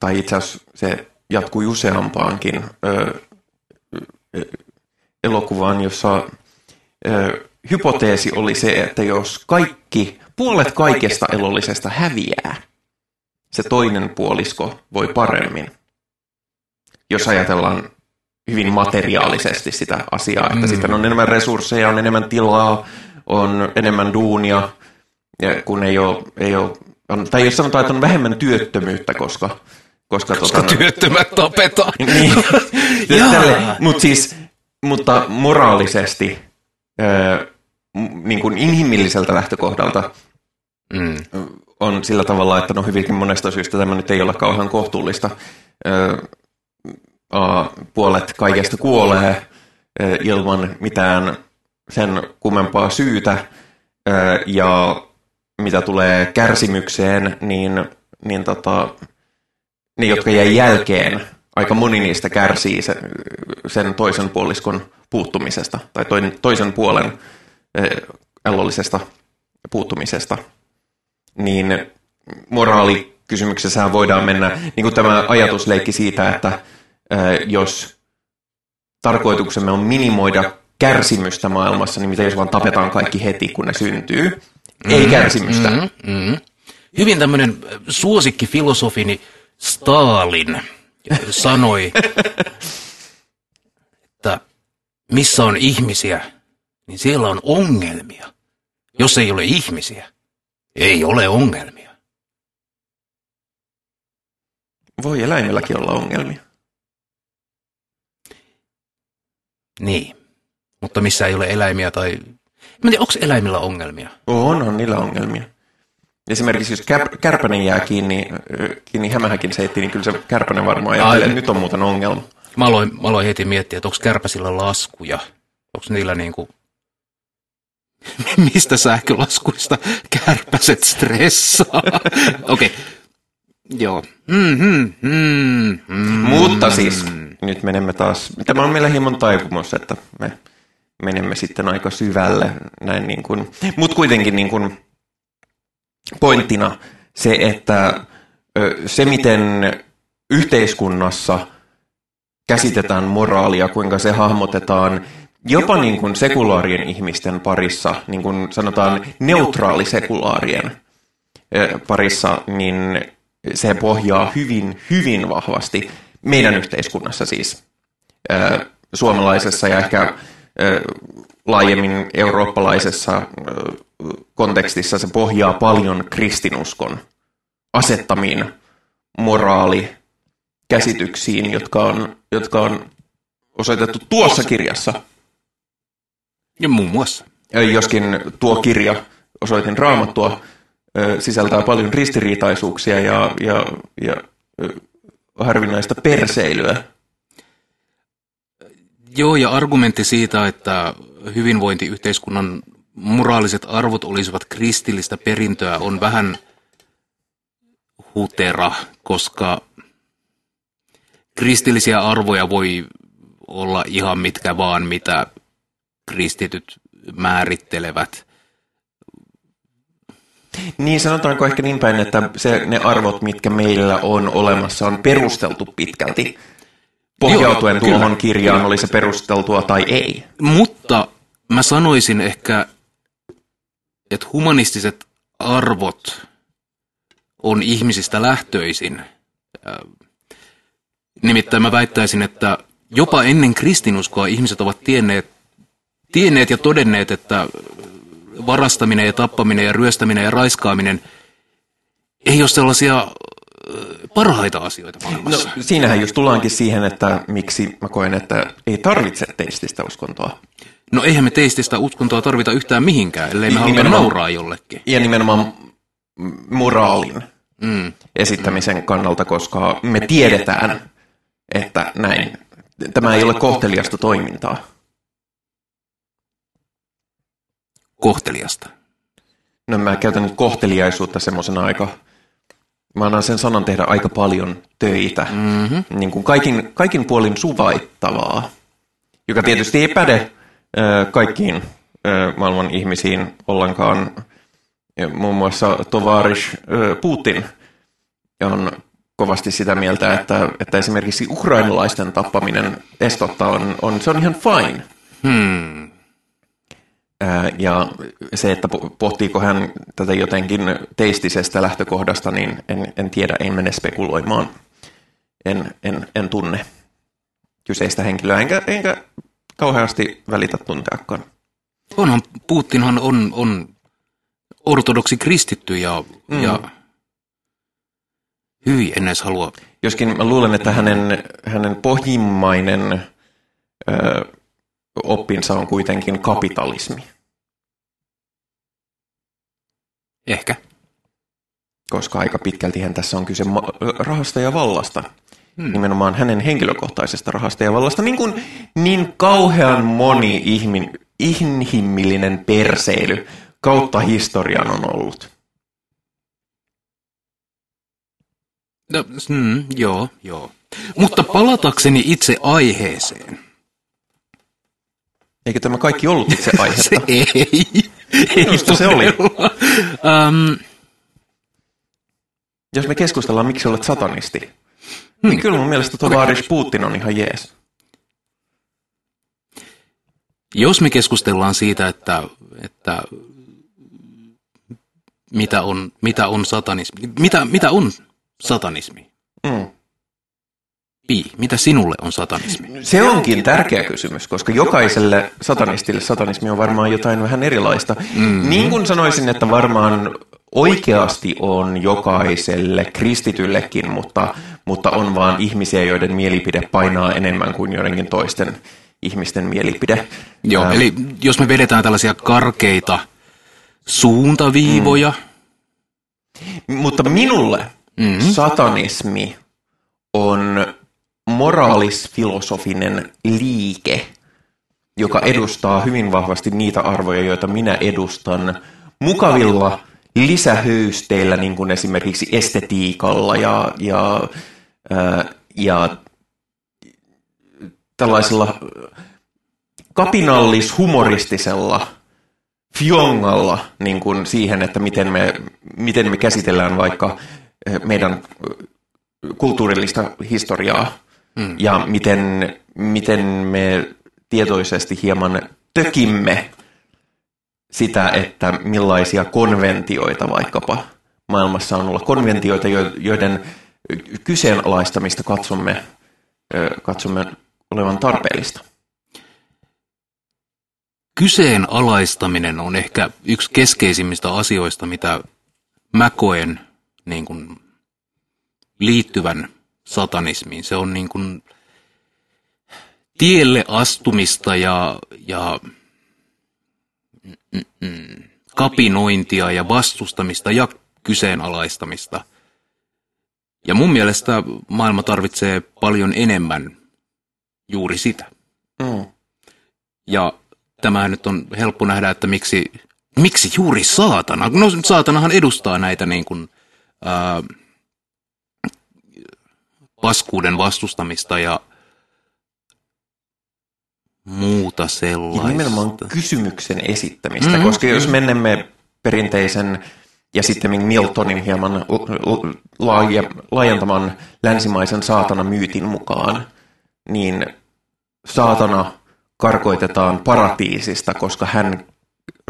tai itse asiassa se jatkui useampaankin öö, elokuvaan, jossa öö, hypoteesi oli se, että jos kaikki, puolet kaikesta elollisesta häviää, se toinen puolisko voi paremmin. Jos ajatellaan hyvin materiaalisesti sitä asiaa, että mm. sitten on enemmän resursseja, on enemmän tilaa, on enemmän duunia, ja kun ei ole, ei ole on, tai jos sanotaan, että on vähemmän työttömyyttä, koska... Koska, koska tota, työttömät tapetaan. niin, Mut siis, mutta moraalisesti, niin kuin inhimilliseltä lähtökohdalta, mm on sillä tavalla, että no hyvinkin monesta syystä tämä nyt ei ole kauhean kohtuullista. Puolet kaikesta kuolee ilman mitään sen kummempaa syytä. Ja mitä tulee kärsimykseen, niin, niin tota, ne, jotka jäi jälkeen, aika moni niistä kärsii sen, sen toisen puoliskon puuttumisesta tai toisen puolen ällollisesta puuttumisesta. Niin moraalikysymyksessä voidaan mennä, niin kuin tämä ajatusleikki siitä, että jos tarkoituksemme on minimoida kärsimystä maailmassa, niin mitä jos vaan tapetaan kaikki heti, kun ne syntyy? Mm, Ei kärsimystä. Mm, mm. Hyvin tämmöinen suosikki filosofini Stalin sanoi, että missä on ihmisiä, niin siellä on ongelmia. Jos ei ole ihmisiä, ei ole ongelmia. Voi eläimelläkin olla ongelmia. Niin, mutta missä ei ole eläimiä tai... Mä tiedä, onko eläimillä ongelmia? On, on niillä ongelmia. Esimerkiksi jos kär, kärpänen jää kiinni, kiinni hämähäkin seitti, niin kyllä se kärpänen varmaan ajattelee, että nyt on muuten ongelma. Mä aloin, mä aloin heti miettiä, että onko kärpäsillä laskuja. Onko niillä niin kuin Mistä sähkölaskuista kärpäset stressaa? Okei. Okay. Joo. Mm-hmm, mm-hmm. Mutta siis, nyt menemme taas, tämä on meillä hieman taipumus, että me menemme sitten aika syvälle. Näin niin kuin, mutta kuitenkin niin kuin pointtina se, että se miten yhteiskunnassa käsitetään moraalia, kuinka se hahmotetaan jopa niin kuin sekulaarien ihmisten parissa, niin kuin sanotaan neutraalisekulaarien parissa, niin se pohjaa hyvin, hyvin vahvasti meidän yhteiskunnassa siis suomalaisessa ja ehkä laajemmin eurooppalaisessa kontekstissa se pohjaa paljon kristinuskon asettamiin moraalikäsityksiin, jotka on, jotka on osoitettu tuossa kirjassa ja muun muassa. Joskin tuo kirja, osoitin raamattua, sisältää paljon ristiriitaisuuksia ja, ja, ja harvinaista perseilyä. Joo, ja argumentti siitä, että hyvinvointiyhteiskunnan moraaliset arvot olisivat kristillistä perintöä, on vähän hutera, koska kristillisiä arvoja voi olla ihan mitkä vaan, mitä kristityt määrittelevät. Niin sanotaanko ehkä niin päin, että se, ne arvot, mitkä meillä on olemassa, on perusteltu pitkälti. Pohjautuen Joo, tuohon kyllä, kirjaan, oli se perusteltua tai ei. Mutta mä sanoisin ehkä, että humanistiset arvot on ihmisistä lähtöisin. Nimittäin mä väittäisin, että jopa ennen kristinuskoa ihmiset ovat tienneet tienneet ja todenneet, että varastaminen ja tappaminen ja ryöstäminen ja raiskaaminen ei ole sellaisia parhaita asioita maailmassa. No, siinähän just tullaankin siihen, että miksi mä koen, että ei tarvitse teististä uskontoa. No eihän me teististä uskontoa tarvita yhtään mihinkään, ellei me haluta nauraa jollekin. Ja nimenomaan moraalin mm. esittämisen kannalta, koska me tiedetään, että näin. Tämä ei ole kohteliasta toimintaa. Kohteliasta? No mä käytän nyt kohteliaisuutta semmoisena aika, mä annan sen sanan tehdä aika paljon töitä, mm-hmm. niin kuin kaikin, kaikin puolin suvaittavaa, joka tietysti ei päde kaikkiin maailman ihmisiin ollenkaan. Muun muassa Tovarish äh, Putin on kovasti sitä mieltä, että, että esimerkiksi ukrainalaisten tappaminen estotta on, on, se on ihan fine. Hmm. Ja se, että pohtiiko hän tätä jotenkin teistisestä lähtökohdasta, niin en, en tiedä, en mene spekuloimaan. En, en, en tunne kyseistä henkilöä, enkä, enkä kauheasti välitä tunteakaan. Onhan, Putinhan on, on ortodoksi kristitty ja, mm. ja hyvin en edes halua. Joskin mä luulen, että hänen, hänen pohjimmainen ö, oppinsa on kuitenkin kapitalismi. Ehkä. koska aika pitkältihän tässä on kyse rahasta ja vallasta. Hmm. Nimenomaan hänen henkilökohtaisesta rahasta ja vallasta, niin kuin niin kauhean moni ihmin, inhimillinen perseily kautta historian on ollut. No, mm, joo, joo. Mutta palatakseni itse aiheeseen. Eikö tämä kaikki ollut itse aihetta? se ei. ei se oli. Um, Jos me keskustellaan, miksi olet satanisti, niin hmm. niin kyllä mun mielestä tuo Vaarish Putin on ihan jees. Jos me keskustellaan siitä, että, että mitä, on, mitä on satanismi, mitä, mitä on satanismi? Mm. Pi, mitä sinulle on satanismi? Se onkin tärkeä kysymys, koska jokaiselle satanistille satanismi on varmaan jotain vähän erilaista. Mm. Niin kuin sanoisin, että varmaan oikeasti on jokaiselle kristityllekin, mutta, mutta on vaan ihmisiä, joiden mielipide painaa enemmän kuin joidenkin toisten ihmisten mielipide. Joo, eli jos me vedetään tällaisia karkeita suuntaviivoja. Mm. Mutta minulle mm. satanismi on moraalisfilosofinen liike, joka edustaa hyvin vahvasti niitä arvoja, joita minä edustan mukavilla lisähöysteillä, niin kuin esimerkiksi estetiikalla ja, ja, ää, ja tällaisella kapinallis-humoristisella fiongalla niin kuin siihen, että miten me, miten me käsitellään vaikka meidän kulttuurillista historiaa mm. ja miten, miten me tietoisesti hieman tökimme sitä, että millaisia konventioita vaikkapa maailmassa on olla. Konventioita, joiden kyseenalaistamista katsomme, katsomme olevan tarpeellista. Kyseenalaistaminen on ehkä yksi keskeisimmistä asioista, mitä mä koen niin kuin liittyvän satanismiin. Se on niin kuin tielle astumista ja, ja mm, mm, kapinointia ja vastustamista ja kyseenalaistamista. Ja mun mielestä maailma tarvitsee paljon enemmän juuri sitä. Mm. Ja tämä nyt on helppo nähdä, että miksi, miksi juuri saatana? No saatanahan edustaa näitä niin kuin, ää, paskuuden vastustamista ja muuta sellaista. Ja nimenomaan kysymyksen esittämistä, mm-hmm. koska jos menemme perinteisen ja sitten Miltonin hieman laajentaman länsimaisen saatana myytin mukaan, niin saatana karkoitetaan paratiisista, koska hän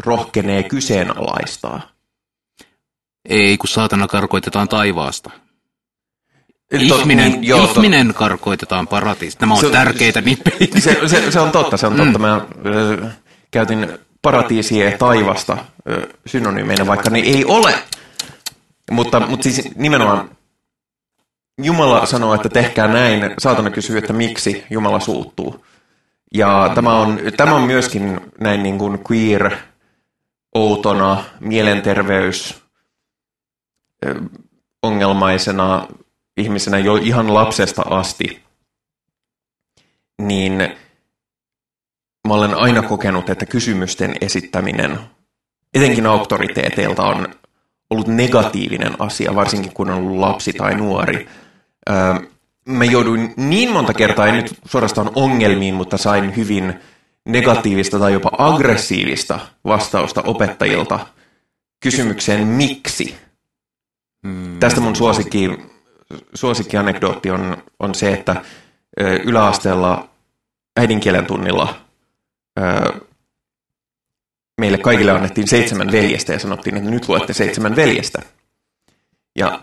rohkenee kyseenalaistaa. Ei, kun saatana karkoitetaan taivaasta. Ihminen, niin, joo, ihminen to... karkoitetaan paratiisista. Nämä on se, tärkeitä nippeitä. Se, se, se on totta, se on totta. Mm. Mä äh, käytin paratiisia taivasta äh, synonyymeinä, vaikka ne ei ole. Mutta, mutta siis nimenomaan Jumala sanoo, että tehkää näin. Saatana kysyy, että miksi Jumala suuttuu. Ja tämä on, tämä on myöskin näin niin kuin queer, outona, mielenterveys, ongelmaisena ihmisenä jo ihan lapsesta asti, niin mä olen aina kokenut, että kysymysten esittäminen, etenkin auktoriteeteilta, on ollut negatiivinen asia, varsinkin kun on ollut lapsi tai nuori. Mä jouduin niin monta kertaa, en nyt suorastaan ongelmiin, mutta sain hyvin negatiivista tai jopa aggressiivista vastausta opettajilta kysymykseen miksi. Hmm. Tästä mun suosikki suosikkianekdootti on, on se, että yläasteella äidinkielen tunnilla meille kaikille annettiin seitsemän veljestä ja sanottiin, että nyt luette seitsemän veljestä. Ja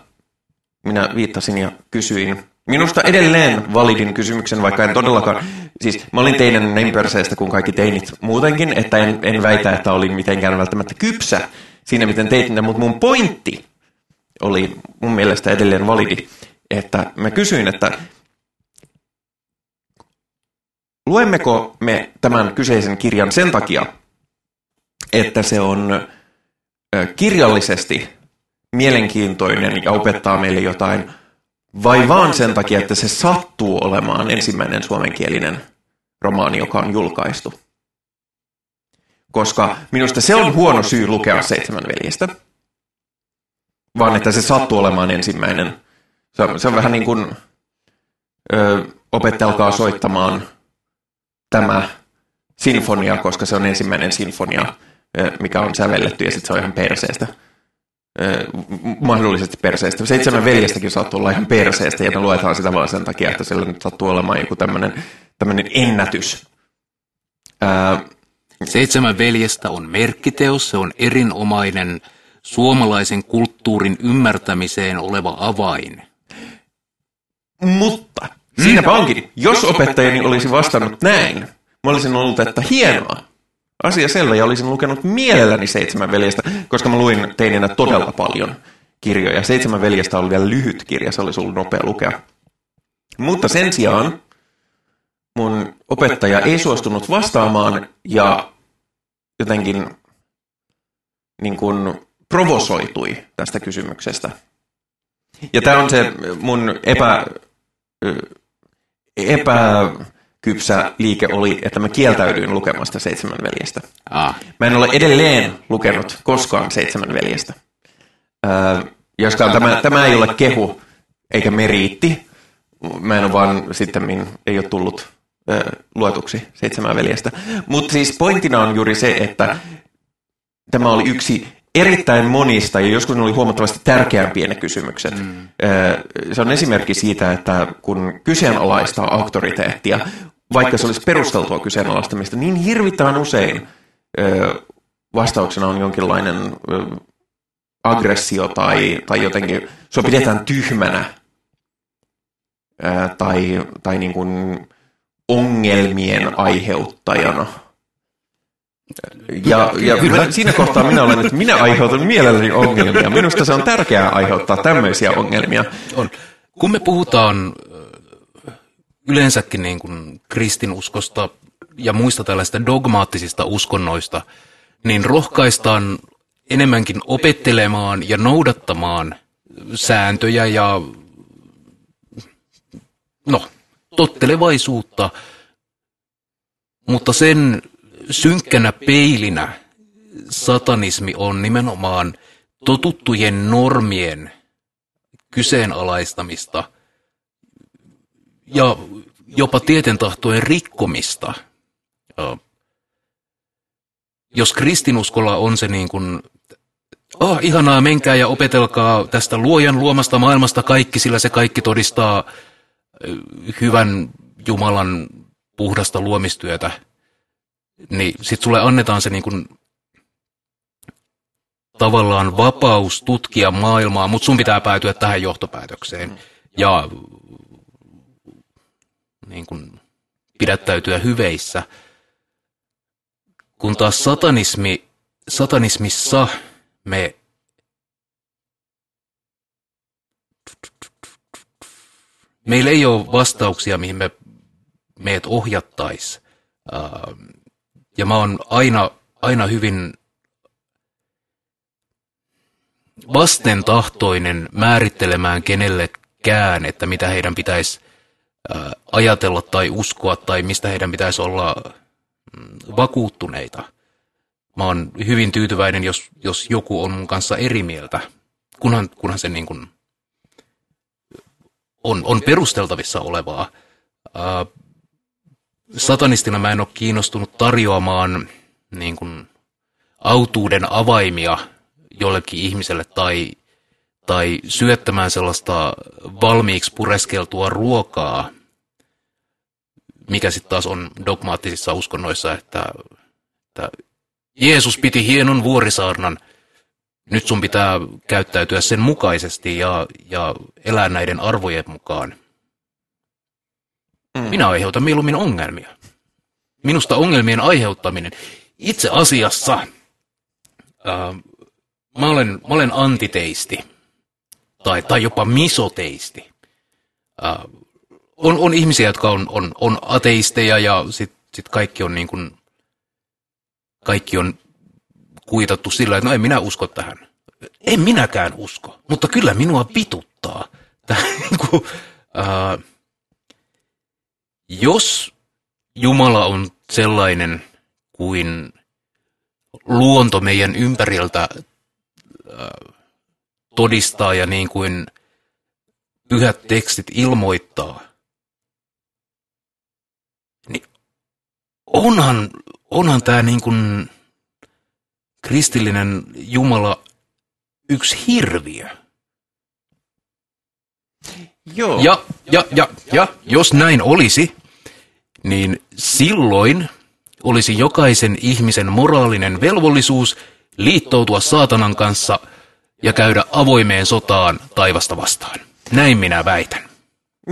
minä viittasin ja kysyin minusta edelleen validin kysymyksen, vaikka en todellakaan, siis mä olin teidän näin perseestä kuin kaikki teinit muutenkin, että en, en väitä, että olin mitenkään välttämättä kypsä siinä, miten teit mutta mun pointti oli mun mielestä edelleen validi, että mä kysyin, että luemmeko me tämän kyseisen kirjan sen takia, että se on kirjallisesti mielenkiintoinen ja opettaa meille jotain, vai vaan sen takia, että se sattuu olemaan ensimmäinen suomenkielinen romaani, joka on julkaistu. Koska minusta se on huono syy lukea Seitsemän veljestä, vaan että se sattuu olemaan ensimmäinen. Se on, se on vähän niin kuin ö, opettelkaa soittamaan tämä sinfonia, koska se on ensimmäinen sinfonia, mikä on sävelletty, ja sitten se on ihan perseestä. Mahdollisesti perseestä. Seitsemän veljestäkin saattaa olla ihan perseestä, ja me luetaan sitä vaan sen takia, että sillä nyt sattuu olemaan joku tämmöinen, ennätys. Seitsemän veljestä on merkkiteos, se on erinomainen suomalaisen kulttuurin ymmärtämiseen oleva avain. Mutta, siinäpä onkin, jos opettajani olisi vastannut näin, Mä olisin ollut, että hienoa. Asia selvä ja olisin lukenut mielelläni Seitsemän veljestä, koska mä luin teininä todella paljon kirjoja. Seitsemän veljestä oli vielä lyhyt kirja, se olisi ollut nopea lukea. Mutta sen sijaan mun opettaja ei suostunut vastaamaan ja jotenkin niin kuin provosoitui tästä kysymyksestä. Ja tämä on se mun epä, epä kypsä liike oli, että mä kieltäydyin lukemasta Seitsemän veljestä. Ah. Mä en ole edelleen lukenut koskaan Seitsemän veljestä. Joskaan tämä, tämä ei ole kehu eikä meriitti. Mä en ole vaan sitten, ei ole tullut luetuksi Seitsemän veljestä. Mutta siis pointtina on juuri se, että tämä oli yksi erittäin monista, ja joskus ne oli huomattavasti tärkeämpiä ne kysymykset. Mm. Se on esimerkki siitä, että kun kyseenalaistaa auktoriteettia, vaikka se olisi perusteltua kyseenalaistamista, niin hirvittävän usein vastauksena on jonkinlainen aggressio tai, tai jotenkin, se pidetään tyhmänä tai, tai niin kuin ongelmien aiheuttajana – ja, ja kyllä. siinä kohtaa minä olen, että minä aiheutan mielelläni ongelmia. Minusta se on tärkeää aiheuttaa tämmöisiä ongelmia. On. Kun me puhutaan yleensäkin niin kuin kristinuskosta ja muista tällaista dogmaattisista uskonnoista, niin rohkaistaan enemmänkin opettelemaan ja noudattamaan sääntöjä ja no, tottelevaisuutta, mutta sen synkkänä peilinä satanismi on nimenomaan totuttujen normien kyseenalaistamista ja jopa tietentahtojen rikkomista. Jos kristinuskolla on se niin kuin, oh ihanaa, menkää ja opetelkaa tästä luojan luomasta maailmasta kaikki, sillä se kaikki todistaa hyvän Jumalan puhdasta luomistyötä – niin sit sulle annetaan se niin kuin tavallaan vapaus tutkia maailmaa, mutta sun pitää päätyä tähän johtopäätökseen ja niin kuin pidättäytyä hyveissä. Kun taas satanismi, satanismissa me meillä ei ole vastauksia, mihin me meidät ohjattaisiin. Ja mä oon aina, aina hyvin vastentahtoinen määrittelemään kenellekään, että mitä heidän pitäisi ajatella tai uskoa tai mistä heidän pitäisi olla mm, vakuuttuneita. Mä oon hyvin tyytyväinen, jos, jos joku on mun kanssa eri mieltä, kunhan, kunhan se niin kuin on, on perusteltavissa olevaa satanistina mä en ole kiinnostunut tarjoamaan niin kuin, autuuden avaimia jollekin ihmiselle tai, tai syöttämään sellaista valmiiksi pureskeltua ruokaa, mikä sitten taas on dogmaattisissa uskonnoissa, että, että Jeesus piti hienon vuorisaarnan, nyt sun pitää käyttäytyä sen mukaisesti ja, ja elää näiden arvojen mukaan. Mm. Minä aiheutan mieluummin ongelmia. Minusta ongelmien aiheuttaminen itse asiassa, äh, mä, olen, mä olen antiteisti tai, tai jopa misoteisti. Äh, on, on ihmisiä, jotka on, on, on ateisteja ja sitten sit kaikki on niin kuin, kaikki on kuitattu sillä, että no en minä usko tähän. en minäkään usko, mutta kyllä minua vituttaa. Tää, niinku, ää, jos Jumala on sellainen kuin luonto meidän ympäriltä ää, todistaa ja niin kuin pyhät tekstit ilmoittaa, niin onhan, onhan tämä niin kuin kristillinen Jumala yksi hirviö. Joo. Ja, ja, ja, ja jos näin olisi, niin silloin olisi jokaisen ihmisen moraalinen velvollisuus liittoutua saatanan kanssa ja käydä avoimeen sotaan taivasta vastaan. Näin minä väitän.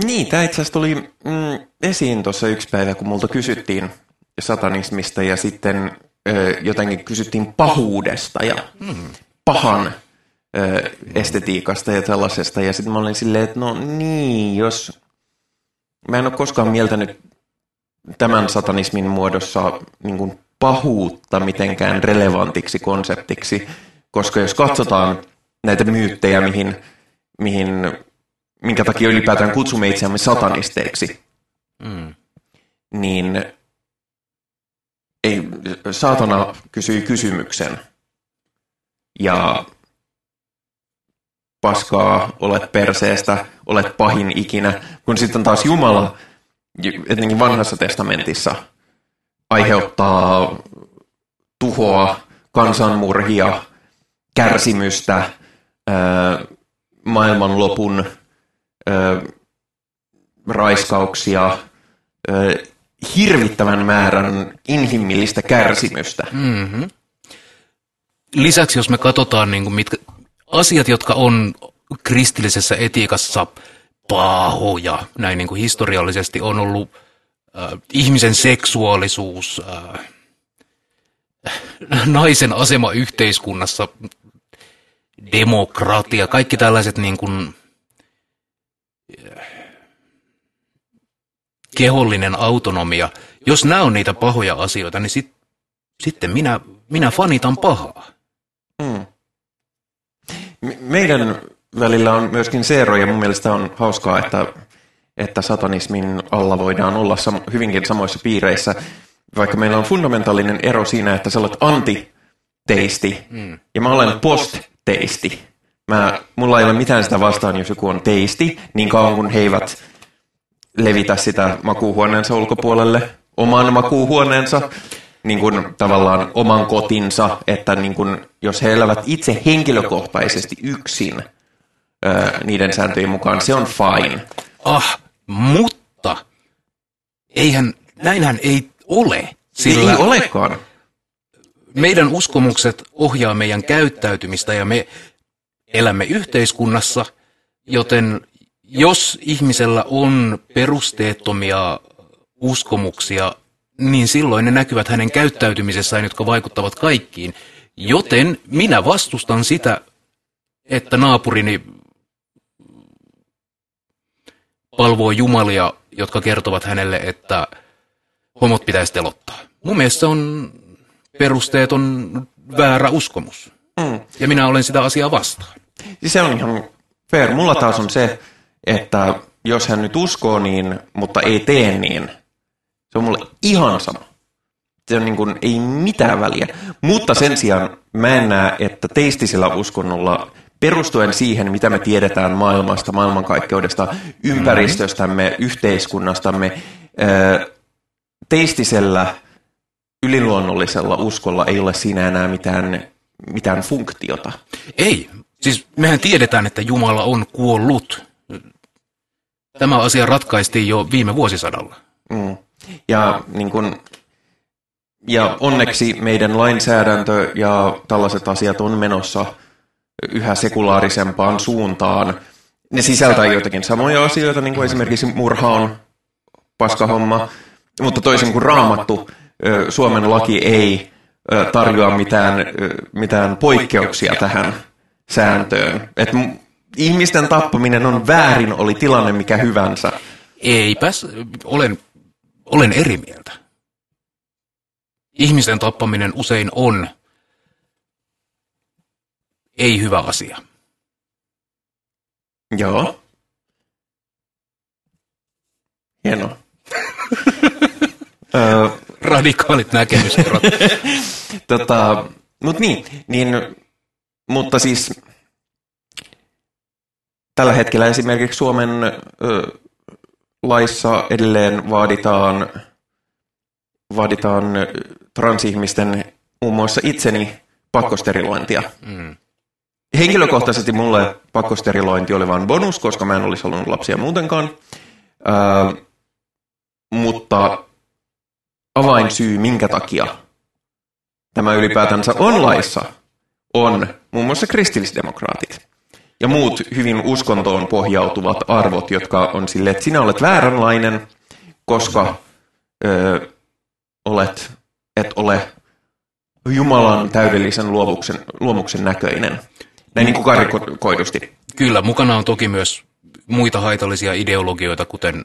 Niin, tämä itse asiassa tuli mm, esiin tuossa yksi päivä, kun multa kysyttiin satanismista ja sitten ö, jotenkin kysyttiin pahuudesta ja mm. pahan ö, estetiikasta ja tällaisesta. Ja sitten mä olin silleen, että no niin, jos... Mä en ole koskaan mieltänyt tämän satanismin muodossa niin kuin pahuutta mitenkään relevantiksi konseptiksi, koska jos katsotaan näitä myyttejä, mihin, mihin minkä takia ylipäätään kutsumme itseämme satanisteiksi, mm. niin ei, saatana kysyi kysymyksen ja paskaa, olet perseestä, olet pahin ikinä, kun sitten taas Jumala, etenkin vanhassa testamentissa, aiheuttaa tuhoa, kansanmurhia, kärsimystä, maailmanlopun, raiskauksia, hirvittävän määrän inhimillistä kärsimystä. Mm-hmm. Lisäksi jos me katsotaan niin kuin mitkä, asiat, jotka on kristillisessä etiikassa pahoja, näin niin kuin historiallisesti on ollut äh, ihmisen seksuaalisuus, äh, naisen asema yhteiskunnassa, demokratia, kaikki tällaiset niin kuin, kehollinen autonomia, jos nämä on niitä pahoja asioita, niin sit, sitten minä, minä fanitan pahaa. Hmm. Meidän välillä on myöskin se ero, ja mun mielestä on hauskaa, että, että satanismin alla voidaan olla sam- hyvinkin samoissa piireissä, vaikka meillä on fundamentaalinen ero siinä, että sä olet anti-teisti, hmm. ja mä olen post-teisti. Mä, mulla ei ole mitään sitä vastaan, jos joku on teisti, niin kauan kun he eivät levitä sitä makuuhuoneensa ulkopuolelle, oman makuuhuoneensa, niin kuin tavallaan oman kotinsa, että niin kuin, jos he elävät itse henkilökohtaisesti yksin ää, niiden sääntöjen mukaan, se on fine. Ah, mutta eihän, näinhän ei ole. Sillä ei olekaan. Meidän uskomukset ohjaa meidän käyttäytymistä ja me elämme yhteiskunnassa, joten jos ihmisellä on perusteettomia uskomuksia, niin silloin ne näkyvät hänen käyttäytymisessään, jotka vaikuttavat kaikkiin. Joten minä vastustan sitä, että naapurini palvoo jumalia, jotka kertovat hänelle, että homot pitäisi telottaa. Mun mielestä se on perusteeton väärä uskomus. Mm. Ja minä olen sitä asiaa vastaan. Siis se on ihan fair. Mulla taas on se, että jos hän nyt uskoo niin, mutta ei tee niin, se on mulle ihan sama. Se on niin kuin, ei mitään väliä. Mutta sen sijaan mä en näe, että teistisellä uskonnolla perustuen siihen, mitä me tiedetään maailmasta, maailmankaikkeudesta, ympäristöstämme, yhteiskunnastamme, teistisellä yliluonnollisella uskolla ei ole siinä enää mitään, mitään funktiota. Ei. Siis mehän tiedetään, että Jumala on kuollut. Tämä asia ratkaistiin jo viime vuosisadalla. Mm. Ja, niin kun, ja onneksi meidän lainsäädäntö ja tällaiset asiat on menossa yhä sekulaarisempaan suuntaan. Ne sisältää joitakin samoja asioita, niin kuin esimerkiksi murha on paskahomma, mutta toisin kuin raamattu, Suomen laki ei tarjoa mitään, mitään poikkeuksia tähän sääntöön. Et ihmisten tappaminen on väärin, oli tilanne mikä hyvänsä. Eipäs, olen, olen eri mieltä. Ihmisten tappaminen usein on ei hyvä asia. Joo. Hienoa. Radikaalit näkemyserot. tota, mut niin, niin, mutta siis tällä hetkellä esimerkiksi Suomen ö, laissa edelleen vaaditaan, vaaditaan transihmisten muun muassa itseni pakkosterilointia. Mm. Henkilökohtaisesti mulle pakkosterilointi oli vain bonus, koska mä en olisi halunnut lapsia muutenkaan. Ö, mutta avainsyy, minkä takia tämä ylipäätänsä on laissa, on muun muassa kristillisdemokraatit ja muut hyvin uskontoon pohjautuvat arvot, jotka on sille, että sinä olet vääränlainen, koska ö, olet, et ole Jumalan täydellisen luomuksen, luomuksen näköinen. Näin niin kuin karikoidusti. Kyllä, mukana on toki myös muita haitallisia ideologioita, kuten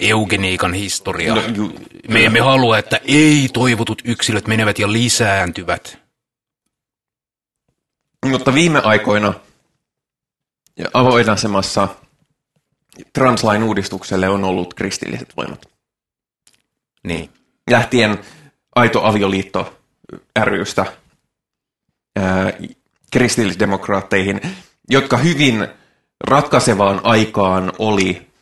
eugeniikan historia. No, ju, Me emme halua, että ei-toivotut yksilöt menevät ja lisääntyvät. Mutta viime aikoina avoinasemassa translain uudistukselle on ollut kristilliset voimat. Niin. Lähtien aito avioliitto rystä ää, kristillisdemokraatteihin, jotka hyvin ratkaisevaan aikaan oli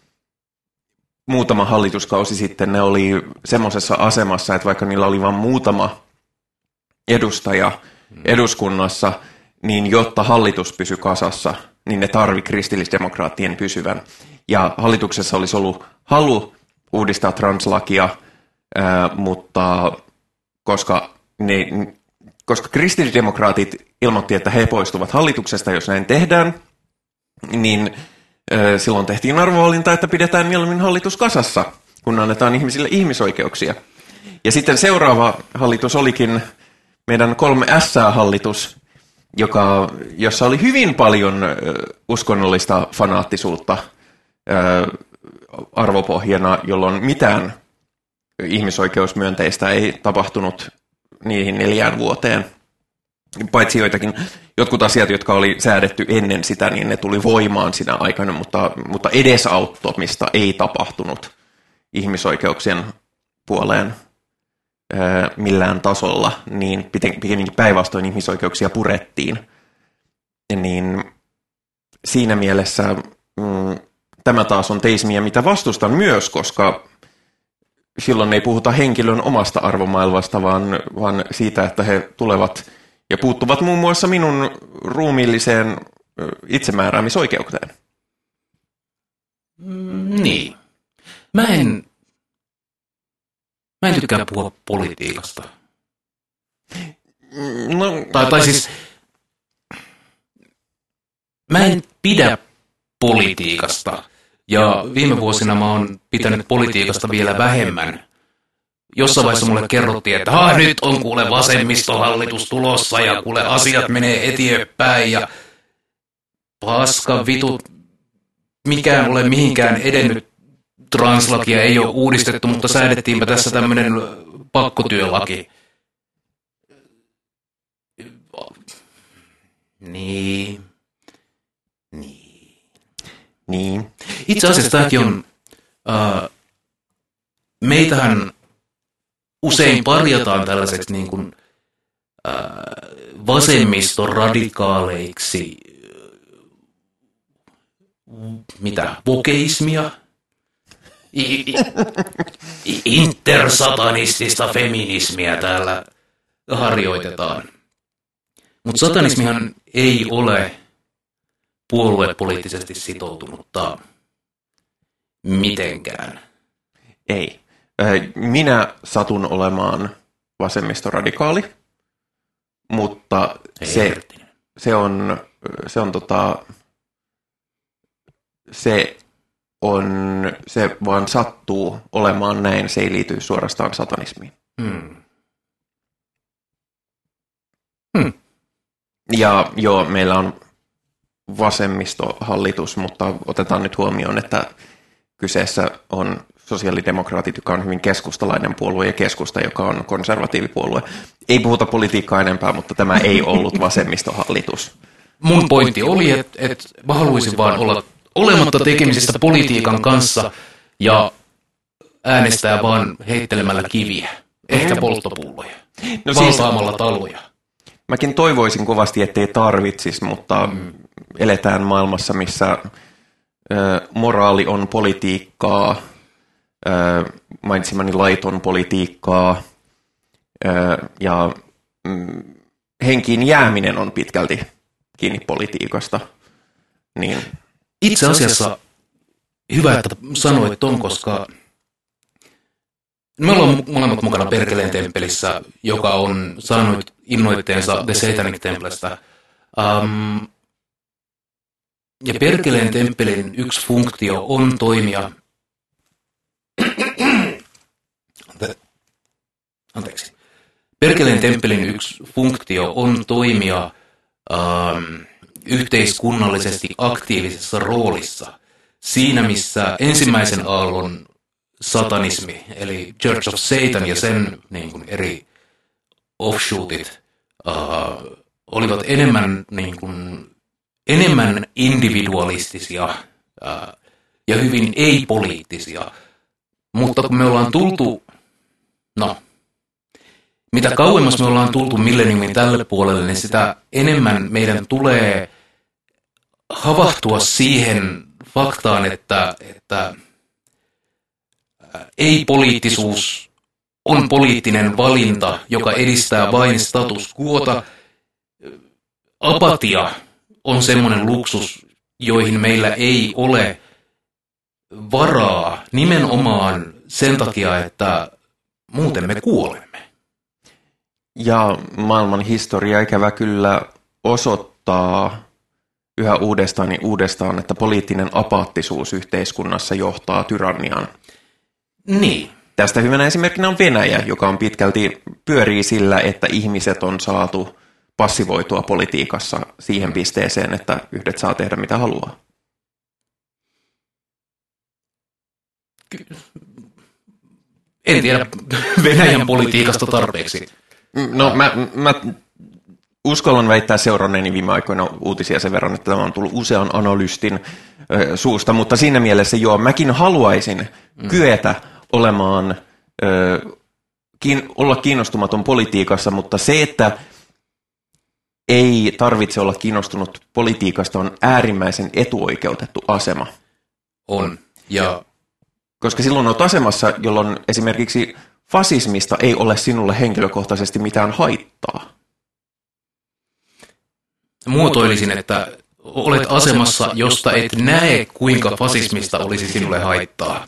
muutama hallituskausi sitten, ne oli semmoisessa asemassa, että vaikka niillä oli vain muutama edustaja eduskunnassa, niin jotta hallitus pysy kasassa, niin ne tarvi kristillisdemokraattien pysyvän. Ja hallituksessa olisi ollut halu uudistaa translakia, mutta koska, ne, koska kristillisdemokraatit ilmoitti, että he poistuvat hallituksesta, jos näin tehdään, niin silloin tehtiin arvovalinta, että pidetään mieluummin hallitus kasassa, kun annetaan ihmisille ihmisoikeuksia. Ja sitten seuraava hallitus olikin meidän kolme S-hallitus, joka, jossa oli hyvin paljon uskonnollista fanaattisuutta arvopohjana, jolloin mitään ihmisoikeusmyönteistä ei tapahtunut niihin neljään vuoteen. Paitsi joitakin, jotkut asiat, jotka oli säädetty ennen sitä, niin ne tuli voimaan siinä aikana, mutta, mutta edesauttamista ei tapahtunut ihmisoikeuksien puoleen millään tasolla, niin pikemminkin päinvastoin ihmisoikeuksia purettiin. Niin siinä mielessä mm, tämä taas on teismiä, mitä vastustan myös, koska silloin ei puhuta henkilön omasta arvomaailmasta, vaan, vaan siitä, että he tulevat ja puuttuvat muun muassa minun ruumiilliseen itsemääräämisoikeuteen. Mm, niin. Mä en, mä en tykkää puhua politiikasta. No, Tai, tai siis, mä en pidä politiikasta. Ja viime vuosina mä oon pitänyt politiikasta vielä vähemmän. Jossain vaiheessa mulle kerrottiin, että ha, nyt on kuule vasemmistohallitus tulossa ja kuule asiat menee eteenpäin ja paska vitut, mikään ole mihinkään edennyt. Translakia ei ole uudistettu, mutta säädettiinpä tässä tämmöinen pakkotyölaki. Niin. Niin. niin. Itse asiassa tämäkin on, äh, meitähän usein parjataan tällaiseksi niin kuin, äh, vasemmistoradikaaleiksi, mitä, vokeismia, I- i- intersatanistista feminismiä täällä harjoitetaan. Mutta satanismihan ei ole puoluepoliittisesti sitoutunutta mitenkään. Ei. Minä satun olemaan vasemmistoradikaali, mutta se, se on, se on tota, se on, se vaan sattuu olemaan näin, se ei liity suorastaan satanismiin. Hmm. Ja joo, meillä on vasemmistohallitus, mutta otetaan nyt huomioon, että kyseessä on sosiaalidemokraatit, joka on hyvin keskustalainen puolue, ja keskusta, joka on konservatiivipuolue. Ei puhuta politiikkaa enempää, mutta tämä ei ollut vasemmistohallitus. mun pointti oli, että, että mä haluaisin vaan olla olematta tekemisissä politiikan kanssa ja äänestää vaan heittelemällä kiviä, ehkä polttopulloja, no siis, valtaamalla taloja. Mäkin toivoisin kovasti, ettei tarvitsisi, mutta mm. eletään maailmassa, missä ö, moraali on politiikkaa, ö, mainitsemani laiton politiikkaa ö, ja mm, henkiin jääminen on pitkälti kiinni politiikasta. Niin. Itse asiassa hyvä, että sanoit ton, koska me ollaan molemmat mukana Perkeleen temppelissä, joka on saanut innoitteensa The Satanic Templestä. Um, ja Perkeleen temppelin yksi funktio on toimia... Anteeksi. Perkeleen temppelin yksi funktio on toimia ähm, yhteiskunnallisesti aktiivisessa roolissa. Siinä, missä ensimmäisen aallon satanismi, eli Church of Satan ja sen niin kuin, eri offshootit äh, olivat enemmän, niin kuin, enemmän individualistisia äh, ja hyvin ei-poliittisia. Mutta kun me ollaan tultu, no, mitä kauemmas me ollaan tultu milleniumin tälle puolelle, niin sitä enemmän meidän tulee havahtua siihen faktaan, että, että ei-poliittisuus on poliittinen valinta, joka edistää vain status quota. Apatia on semmoinen luksus, joihin meillä ei ole varaa nimenomaan sen takia, että muuten me kuolemme. Ja maailman historia ikävä kyllä osoittaa yhä uudestaan ja uudestaan, että poliittinen apaattisuus yhteiskunnassa johtaa tyranniaan. Niin. Tästä hyvänä esimerkkinä on Venäjä, joka on pitkälti pyörii sillä, että ihmiset on saatu passivoitua politiikassa siihen pisteeseen, että yhdet saa tehdä mitä haluaa. En tiedä Venäjän politiikasta tarpeeksi. No mä, mä uskallan väittää seuranneeni viime aikoina uutisia sen verran, että tämä on tullut usean analystin ö, suusta, mutta siinä mielessä joo, mäkin haluaisin mm. kyetä olemaan, ö, kiin, olla kiinnostumaton politiikassa, mutta se, että ei tarvitse olla kiinnostunut politiikasta, on äärimmäisen etuoikeutettu asema. On. Ja... Koska silloin olet asemassa, jolloin esimerkiksi fasismista ei ole sinulle henkilökohtaisesti mitään haittaa. Muotoilisin, että olet asemassa, josta et näe, kuinka fasismista olisi sinulle haittaa.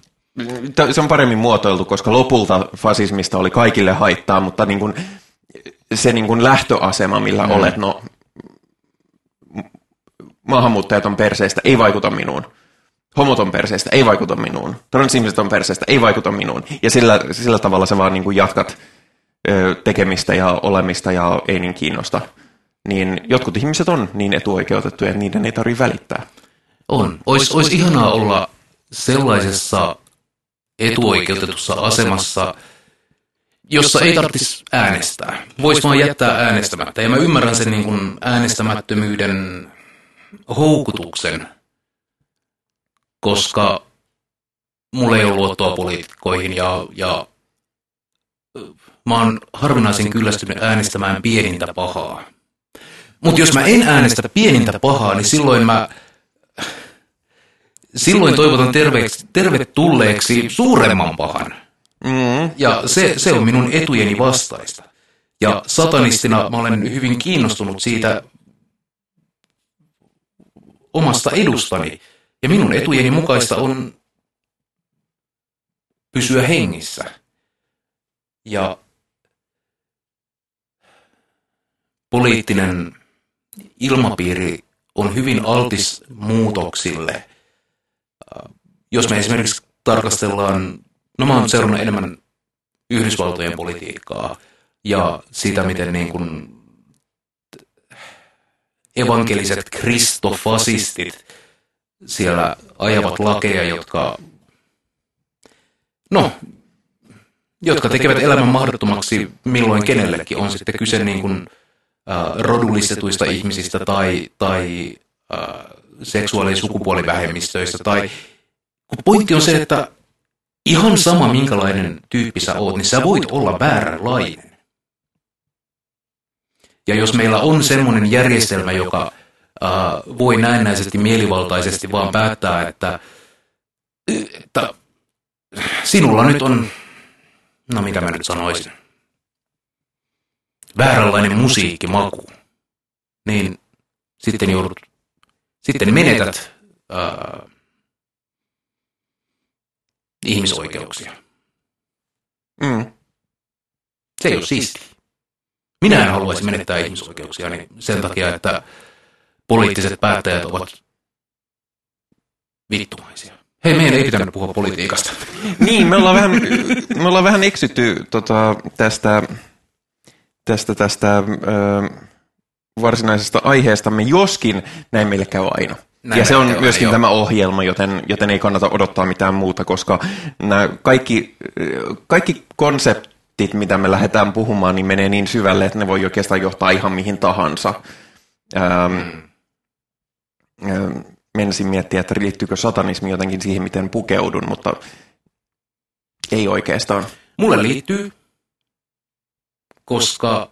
Se on paremmin muotoiltu, koska lopulta fasismista oli kaikille haittaa, mutta niin kuin, se niin kuin lähtöasema, millä mm. olet, no maahanmuuttajat on perseistä, ei vaikuta minuun. Homot on perseistä, ei vaikuta minuun. Transihmiset on perseistä, ei vaikuta minuun. Ja sillä, sillä tavalla sä vaan niin kuin jatkat ö, tekemistä ja olemista ja ei niin kiinnosta. Niin jotkut ihmiset on niin etuoikeutettuja, että niiden ei tarvitse välittää. On. Ois, ois ihanaa olla sellaisessa etuoikeutetussa asemassa, jossa ei tarvitsisi äänestää. Voisi vaan jättää äänestämättä. Ja mä ymmärrän sen niin kuin äänestämättömyyden houkutuksen, koska mulla ei ole luottoa poliitikkoihin ja, ja mä oon harvinaisen kyllästynyt äänestämään pienintä pahaa. Mutta jos mä en äänestä pienintä pahaa, niin silloin mä silloin toivotan terveeksi, tervetulleeksi suuremman pahan. Mm. Ja se, se on minun etujeni vastaista. Ja satanistina mä olen hyvin kiinnostunut siitä omasta edustani. Ja minun etujeni mukaista on pysyä hengissä. Ja poliittinen ilmapiiri on hyvin altis muutoksille. Jos me esimerkiksi tarkastellaan, no mä oon seurannut enemmän Yhdysvaltojen politiikkaa ja sitä, miten niin kuin evankeliset kristofasistit siellä ajavat lakeja, jotka, no, jotka tekevät elämän mahdottomaksi milloin kenellekin. On sitten kyse niin kuin äh, rodullistetuista ihmisistä tai, tai äh, seksuaali- ja sukupuolivähemmistöistä. Tai, kun pointti on se, että ihan sama minkälainen tyyppi sä oot, niin sä voit olla vääränlainen. Ja jos meillä on semmoinen järjestelmä, joka äh, voi näennäisesti mielivaltaisesti vaan päättää, että, että sinulla nyt on, no mitä mä nyt sanoisin, vääränlainen musiikkimaku, niin sitten joudut, sitten menetät ää, ihmisoikeuksia. Mm. Se ei ole siistiä. Minä en haluaisi menettää ihmisoikeuksia niin sen takia, että poliittiset päättäjät ovat vittumaisia. Hei, meidän ei pitänyt puhua politiikasta. Niin, me ollaan vähän, me ollaan vähän eksytty tota, tästä, tästä, tästä ö, varsinaisesta aiheestamme, joskin näin meille käy aina. Näin ja se on myöskin aina, tämä ohjelma, joten, joten ei kannata odottaa mitään muuta, koska nämä kaikki, kaikki konseptit, mitä me lähdetään puhumaan, niin menee niin syvälle, että ne voi oikeastaan johtaa ihan mihin tahansa. Ähm, ähm, menisin miettiä, että liittyykö satanismi jotenkin siihen, miten pukeudun, mutta ei oikeastaan. Mulle liittyy, koska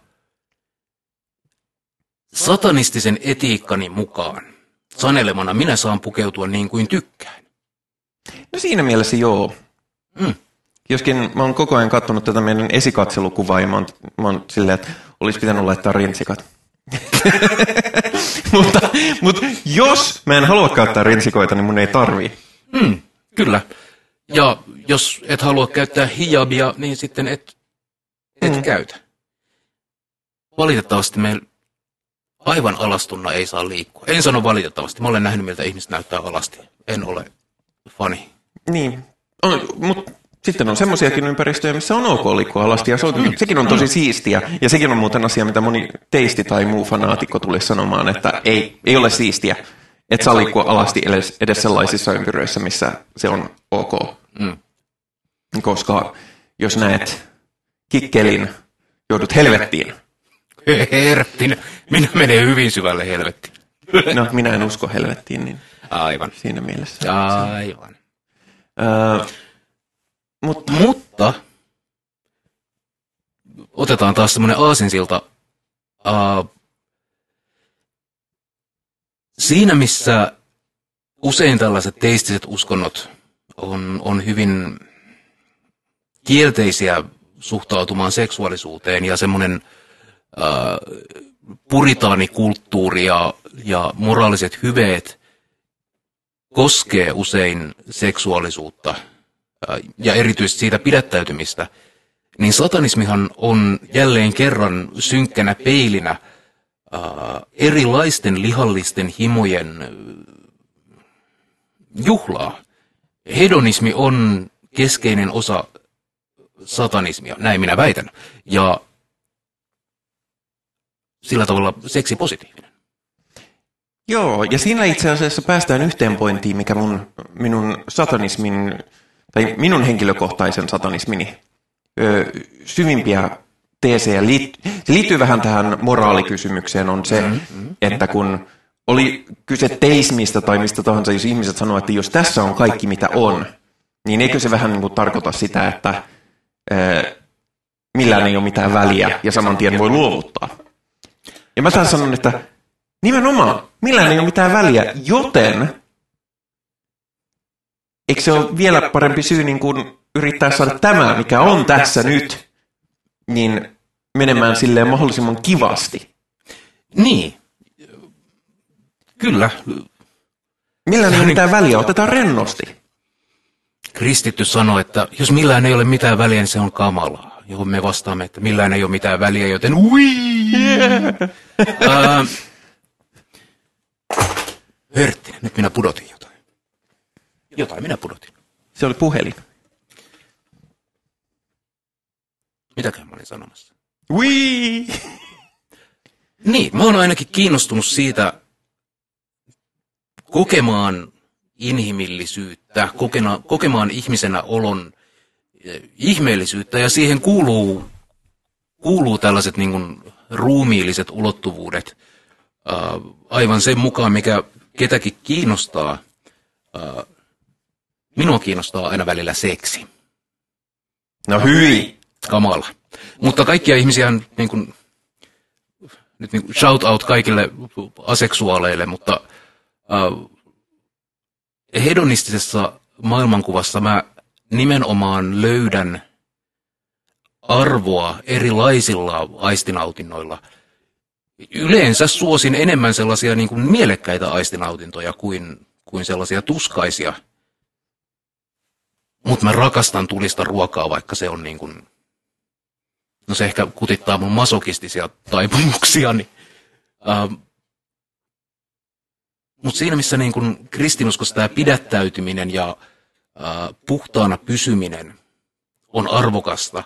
satanistisen etiikkani mukaan sanelemana minä saan pukeutua niin kuin tykkään. No siinä mielessä joo. Mm. Joskin mä oon koko ajan katsonut tätä meidän esikatselukuvaa ja mä oon, mä oon silleen, että olisi pitänyt laittaa rinsikat. mutta, mutta jos mä en halua käyttää rinsikoita, niin mun ei tarvii. Mm, kyllä. Ja jos et halua käyttää hijabia, niin sitten et, et mm. käytä. Valitettavasti meillä aivan alastunna ei saa liikkua. En sano valitettavasti. Mä olen nähnyt, miltä ihmiset näyttää alasti. En ole fani. Niin, on, mutta sitten on semmoisiakin ympäristöjä, missä on ok liikkua alasti, ja se on, sekin on tosi siistiä. Ja sekin on muuten asia, mitä moni teisti tai muu fanaatikko tulisi sanomaan, että ei, ei ole siistiä, että saa liikkua alasti edes, edes sellaisissa ympyröissä, missä se on ok. Mm. Koska jos näet kikkelin, joudut helvettiin. Herttin. Minä menen hyvin syvälle helvettiin. No, minä en usko helvettiin, niin Aivan. siinä mielessä. Aivan. Öö, mutta Mutta otetaan taas semmoinen aasinsilta. Uh, siinä, missä usein tällaiset teistiset uskonnot on, on hyvin kielteisiä suhtautumaan seksuaalisuuteen ja semmoinen uh, puritaanikulttuuri ja, ja moraaliset hyveet koskee usein seksuaalisuutta ja erityisesti siitä pidättäytymistä, niin satanismihan on jälleen kerran synkkänä peilinä ää, erilaisten lihallisten himojen ää, juhlaa. Hedonismi on keskeinen osa satanismia, näin minä väitän. Ja sillä tavalla seksi positiivinen. Joo, ja siinä itse asiassa päästään yhteen pointtiin, mikä mun, minun satanismin, tai minun henkilökohtaisen satanismini ö, syvimpiä teesejä, liit, se liittyy vähän tähän moraalikysymykseen, on se, että kun oli kyse teismistä tai mistä tahansa, jos ihmiset sanoo, että jos tässä on kaikki mitä on, niin eikö se vähän niin kuin tarkoita sitä, että ö, millään ei ole mitään väliä ja saman tien voi luovuttaa. Ja mä taas sanon, että Nimenomaan, millään ei ole mitään väliä, joten eikö se ole vielä parempi syy niin kuin yrittää saada tämä, mikä on tässä nyt, niin menemään silleen mahdollisimman kivasti. Niin. Kyllä. Millään ei ole mitään väliä, otetaan rennosti. Kristitty sanoi, että jos millään ei ole mitään väliä, niin se on kamalaa. Johon me vastaamme, että millään ei ole mitään väliä, joten ui! Yeah. Ää, Hörtti, nyt minä pudotin jotain. Jotain minä pudotin. Se oli puhelin. Mitäkään mä olin sanomassa? Wii! Niin, mä oon ainakin kiinnostunut siitä kokemaan inhimillisyyttä, kokena, kokemaan ihmisenä olon eh, ihmeellisyyttä ja siihen kuuluu, kuuluu tällaiset niin kuin ruumiilliset ulottuvuudet äh, aivan sen mukaan, mikä ketäkin kiinnostaa. Äh, minua kiinnostaa aina välillä seksi. No hyi! Kamala. Mutta kaikkia ihmisiä niin kuin, nyt niin kuin shout out kaikille aseksuaaleille, mutta äh, hedonistisessa maailmankuvassa mä nimenomaan löydän arvoa erilaisilla aistinautinnoilla. Yleensä suosin enemmän sellaisia niin kuin mielekkäitä aistinautintoja kuin, kuin sellaisia tuskaisia. Mutta mä rakastan tulista ruokaa, vaikka se on niin kuin, no se ehkä kutittaa mun masokistisia taipumuksiani. Niin, äh, mutta siinä missä niin kun kristinuskossa tämä pidättäytyminen ja äh, puhtaana pysyminen on arvokasta,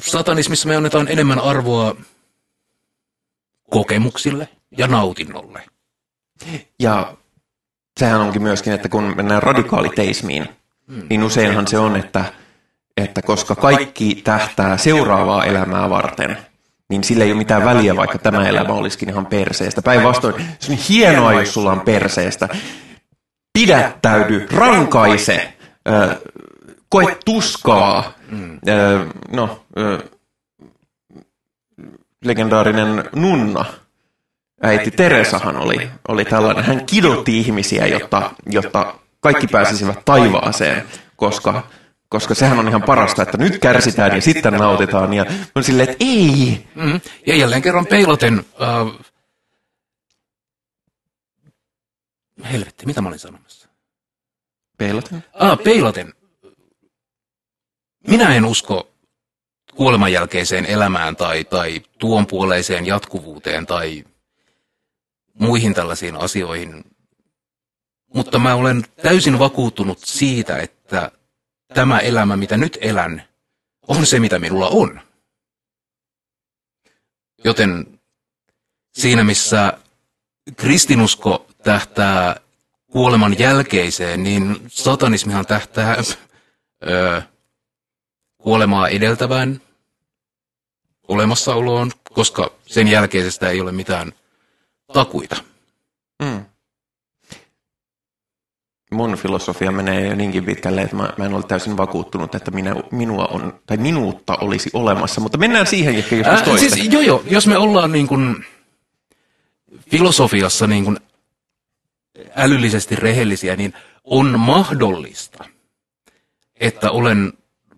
satanismissa me annetaan enemmän arvoa kokemuksille ja nautinnolle. Ja sehän onkin myöskin, että kun mennään radikaaliteismiin, niin useinhan se on, että, että koska kaikki tähtää seuraavaa elämää varten, niin sillä ei ole mitään väliä, vaikka tämä elämä olisikin ihan perseestä. Päinvastoin, se on hienoa, jos sulla on perseestä. Pidättäydy, rankaise, koe tuskaa. No, legendaarinen nunna, äiti Teresahan oli, oli tällainen. Hän kidotti ihmisiä, jotta, jotta kaikki pääsisivät taivaaseen, koska koska sehän on ihan parasta, että nyt kärsitään ja sitten nautitaan. Ja on silleen, että ei. Mm. Ja jälleen kerran peilaten... Uh... Helvetti, mitä mä olin sanomassa? Peilaten? Ah, peilaten. Minä en usko kuoleman jälkeiseen elämään tai, tai tuon puoleiseen jatkuvuuteen tai muihin tällaisiin asioihin. Mutta mä olen täysin vakuuttunut siitä, että tämä elämä, mitä nyt elän, on se, mitä minulla on. Joten siinä, missä kristinusko tähtää kuoleman jälkeiseen, niin satanismihan tähtää ö, kuolemaa edeltävään olemassaoloon, koska sen jälkeisestä ei ole mitään takuita. Mm mun filosofia menee jo niinkin pitkälle, että mä, mä en ole täysin vakuuttunut, että minä, minua on, tai minuutta olisi olemassa, mutta mennään siihen ehkä joskus äh, siis, joo, joo, jos me ollaan niin kuin filosofiassa niin kuin älyllisesti rehellisiä, niin on mahdollista, että olen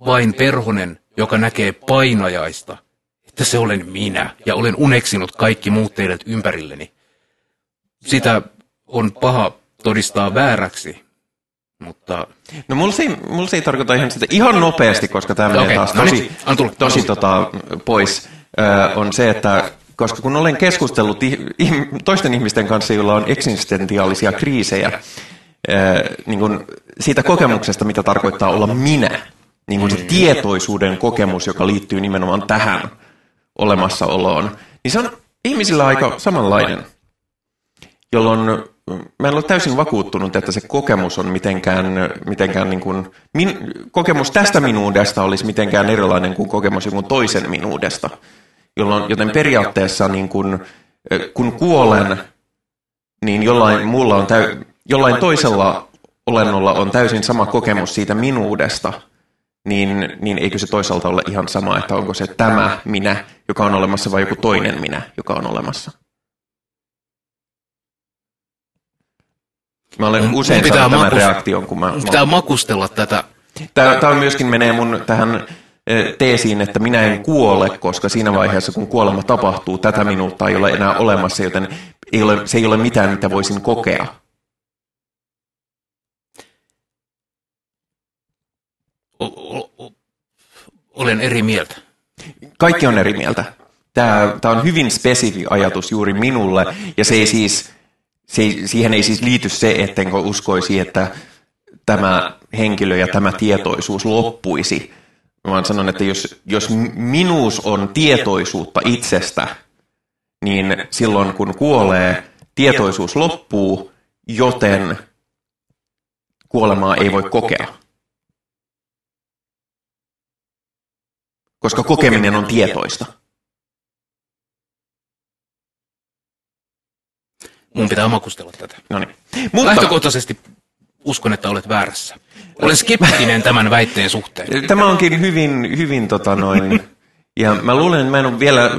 vain perhonen, joka näkee painajaista, että se olen minä, ja olen uneksinut kaikki muut teidät ympärilleni. Sitä on paha todistaa vääräksi. Mutta... No mulla se, mulla se ei tarkoita ihan sitä ihan nopeasti, koska tämä menee okay, taas no tosi, no niin, tosi tota, pois, on se, että koska kun olen keskustellut toisten ihmisten kanssa, joilla on eksistentiaalisia kriisejä, niin kuin siitä kokemuksesta, mitä tarkoittaa olla minä, niin kuin se tietoisuuden kokemus, joka liittyy nimenomaan tähän olemassaoloon, niin se on ihmisillä aika samanlainen, jolloin mä en ole täysin vakuuttunut, että se kokemus on mitenkään, mitenkään niin kuin, min, kokemus tästä minuudesta olisi mitenkään erilainen kuin kokemus jonkun toisen minuudesta. Jolloin, joten periaatteessa niin kuin, kun kuolen, niin jollain, mulla on täy, jollain toisella olennolla on täysin sama kokemus siitä minuudesta, niin, niin eikö se toisaalta ole ihan sama, että onko se tämä minä, joka on olemassa, vai joku toinen minä, joka on olemassa? Mä olen usein pitää saanut tämän reaktion, kun mä... Pitää makustella tätä. Tämä, tämä myöskin menee mun tähän e, teesiin, että minä en kuole, koska siinä vaiheessa, kun kuolema tapahtuu, tätä minuutta ei ole enää olemassa, joten ei ole, se ei ole mitään, mitä voisin kokea. olen eri mieltä. Kaikki on eri mieltä. Tämä, tämä on hyvin spesifi ajatus juuri minulle, ja se ei siis se, siihen ei siis liity se, ettenkö uskoisi, että tämä henkilö ja tämä tietoisuus loppuisi, vaan sanon, että jos, jos minuus on tietoisuutta itsestä, niin silloin kun kuolee, tietoisuus loppuu, joten kuolemaa ei voi kokea. Koska kokeminen on tietoista. Mun pitää makustella tätä. No niin. Mutta... Lähtökohtaisesti uskon, että olet väärässä. Olen skeptinen tämän väitteen suhteen. Tämä onkin hyvin, hyvin tota noin, ja mä luulen, että mä en ole vielä,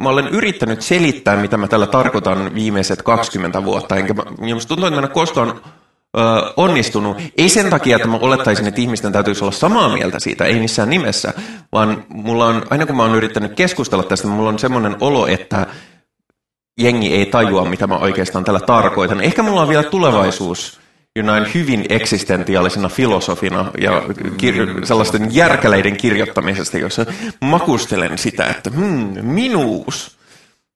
mä olen yrittänyt selittää, mitä mä tällä tarkoitan viimeiset 20 vuotta, enkä mä, musta tuntuu, että mä en ole koskaan ö, onnistunut. Ei sen takia, että mä olettaisin, että ihmisten täytyisi olla samaa mieltä siitä, ei missään nimessä, vaan mulla on, aina kun mä oon yrittänyt keskustella tästä, mulla on semmoinen olo, että jengi ei tajua, mitä mä oikeastaan tällä tarkoitan. Ehkä mulla on vielä tulevaisuus näin hyvin eksistentiaalisena filosofina ja kir- sellaisten järkäleiden kirjoittamisesta, jossa makustelen sitä, että hmm, minuus.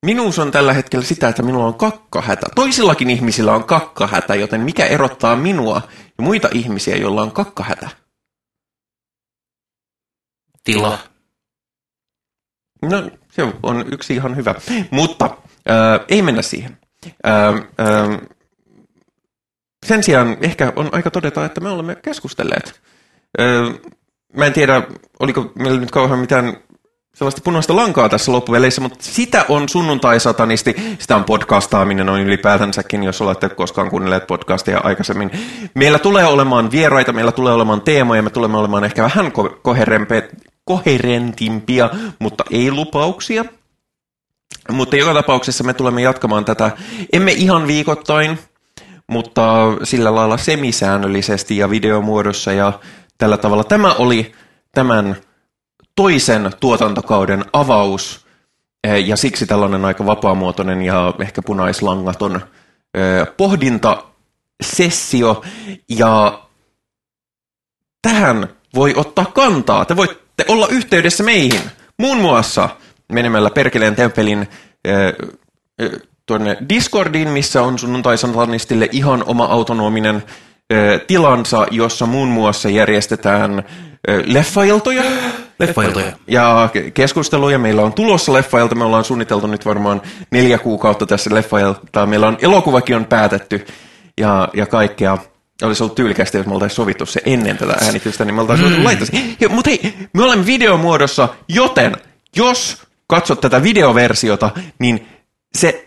Minuus on tällä hetkellä sitä, että minulla on kakkahätä. Toisillakin ihmisillä on kakkahätä, joten mikä erottaa minua ja muita ihmisiä, joilla on kakkahätä? Tila. No, se on yksi ihan hyvä. Mutta äh, ei mennä siihen. Sen sijaan ehkä on aika todeta, että me olemme keskustelleet. Öö, mä en tiedä, oliko meillä nyt kauhean mitään sellaista punaista lankaa tässä loppuveleissä, mutta sitä on sunnuntai-satanisti, sitä on podcastaaminen on ylipäätänsäkin, jos olette koskaan kuunnelleet podcastia aikaisemmin. Meillä tulee olemaan vieraita, meillä tulee olemaan teemoja, me tulemme olemaan ehkä vähän ko- koherentimpia, mutta ei lupauksia. Mutta joka tapauksessa me tulemme jatkamaan tätä, emme ihan viikoittain, mutta sillä lailla semisäännöllisesti ja videomuodossa ja tällä tavalla. Tämä oli tämän toisen tuotantokauden avaus eh, ja siksi tällainen aika vapaamuotoinen ja ehkä punaislangaton eh, pohdintasessio ja tähän voi ottaa kantaa. Te voitte olla yhteydessä meihin, muun muassa menemällä Perkeleen temppelin tuonne Discordiin, missä on sunnuntai-satanistille ihan oma autonominen tilansa, jossa muun muassa järjestetään leffailtoja. Leffailtoja. Ja keskusteluja. Meillä on tulossa leffailta. Me ollaan suunniteltu nyt varmaan neljä kuukautta tässä leffailtaa. Meillä on elokuvakin on päätetty ja, ja kaikkea. Olisi ollut tyylikästi, jos me oltaisiin sovittu se ennen tätä äänitystä, niin me oltaisiin mm. laittaa Mutta hei, me olemme videomuodossa, joten jos katsot tätä videoversiota, niin se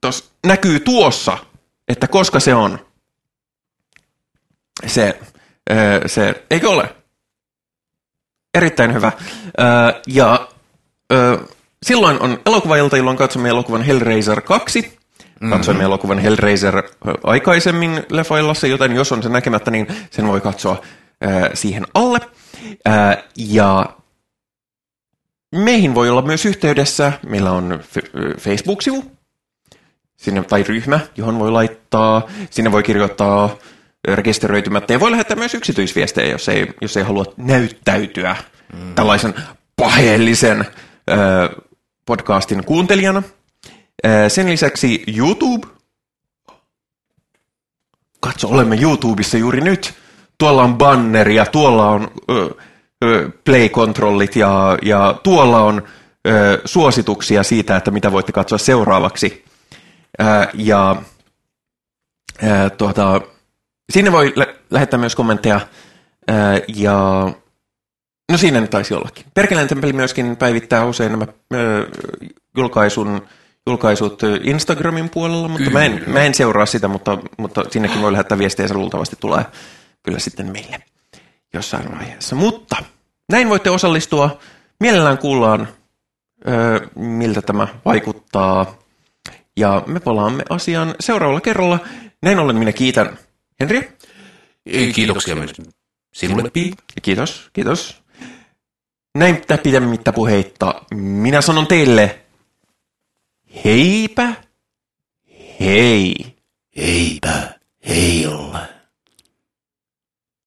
tos, näkyy tuossa, että koska se on se, se eikö ole? Erittäin hyvä. Ja silloin on elokuvailta, jolloin katsomme elokuvan Hellraiser 2. Katsoimme mm-hmm. elokuvan Hellraiser aikaisemmin Lefaillassa, joten jos on se näkemättä, niin sen voi katsoa siihen alle. Ja meihin voi olla myös yhteydessä. Meillä on Facebook-sivu, sinne, tai ryhmä, johon voi laittaa, sinne voi kirjoittaa rekisteröitymättä ja voi lähettää myös yksityisviestejä, jos ei, jos ei halua näyttäytyä mm. tällaisen paheellisen ö, podcastin kuuntelijana. Ö, sen lisäksi YouTube. Katso, olemme YouTubessa juuri nyt. Tuolla on banneri ja tuolla on ö, ö, play-kontrollit ja, ja tuolla on ö, suosituksia siitä, että mitä voitte katsoa seuraavaksi. Ää, ja ää, tuota, sinne voi lä- lähettää myös kommentteja. Ää, ja no siinä nyt taisi ollakin. Perkeleen tempeli myöskin päivittää usein nämä ää, julkaisun, julkaisut Instagramin puolella, mutta mä en, mä en seuraa sitä, mutta, mutta sinnekin voi lähettää viestejä se luultavasti tulee kyllä sitten meille jossain vaiheessa. Mutta näin voitte osallistua. Mielellään kuullaan, miltä tämä vaikuttaa ja me palaamme asiaan seuraavalla kerralla. Näin ollen minä kiitän Henri. Kiitoksia myös sinulle, Pi. Kiitos, kiitos. Näin pidemmittä puheitta. Minä sanon teille heipä, hei. Heipä, hei olla.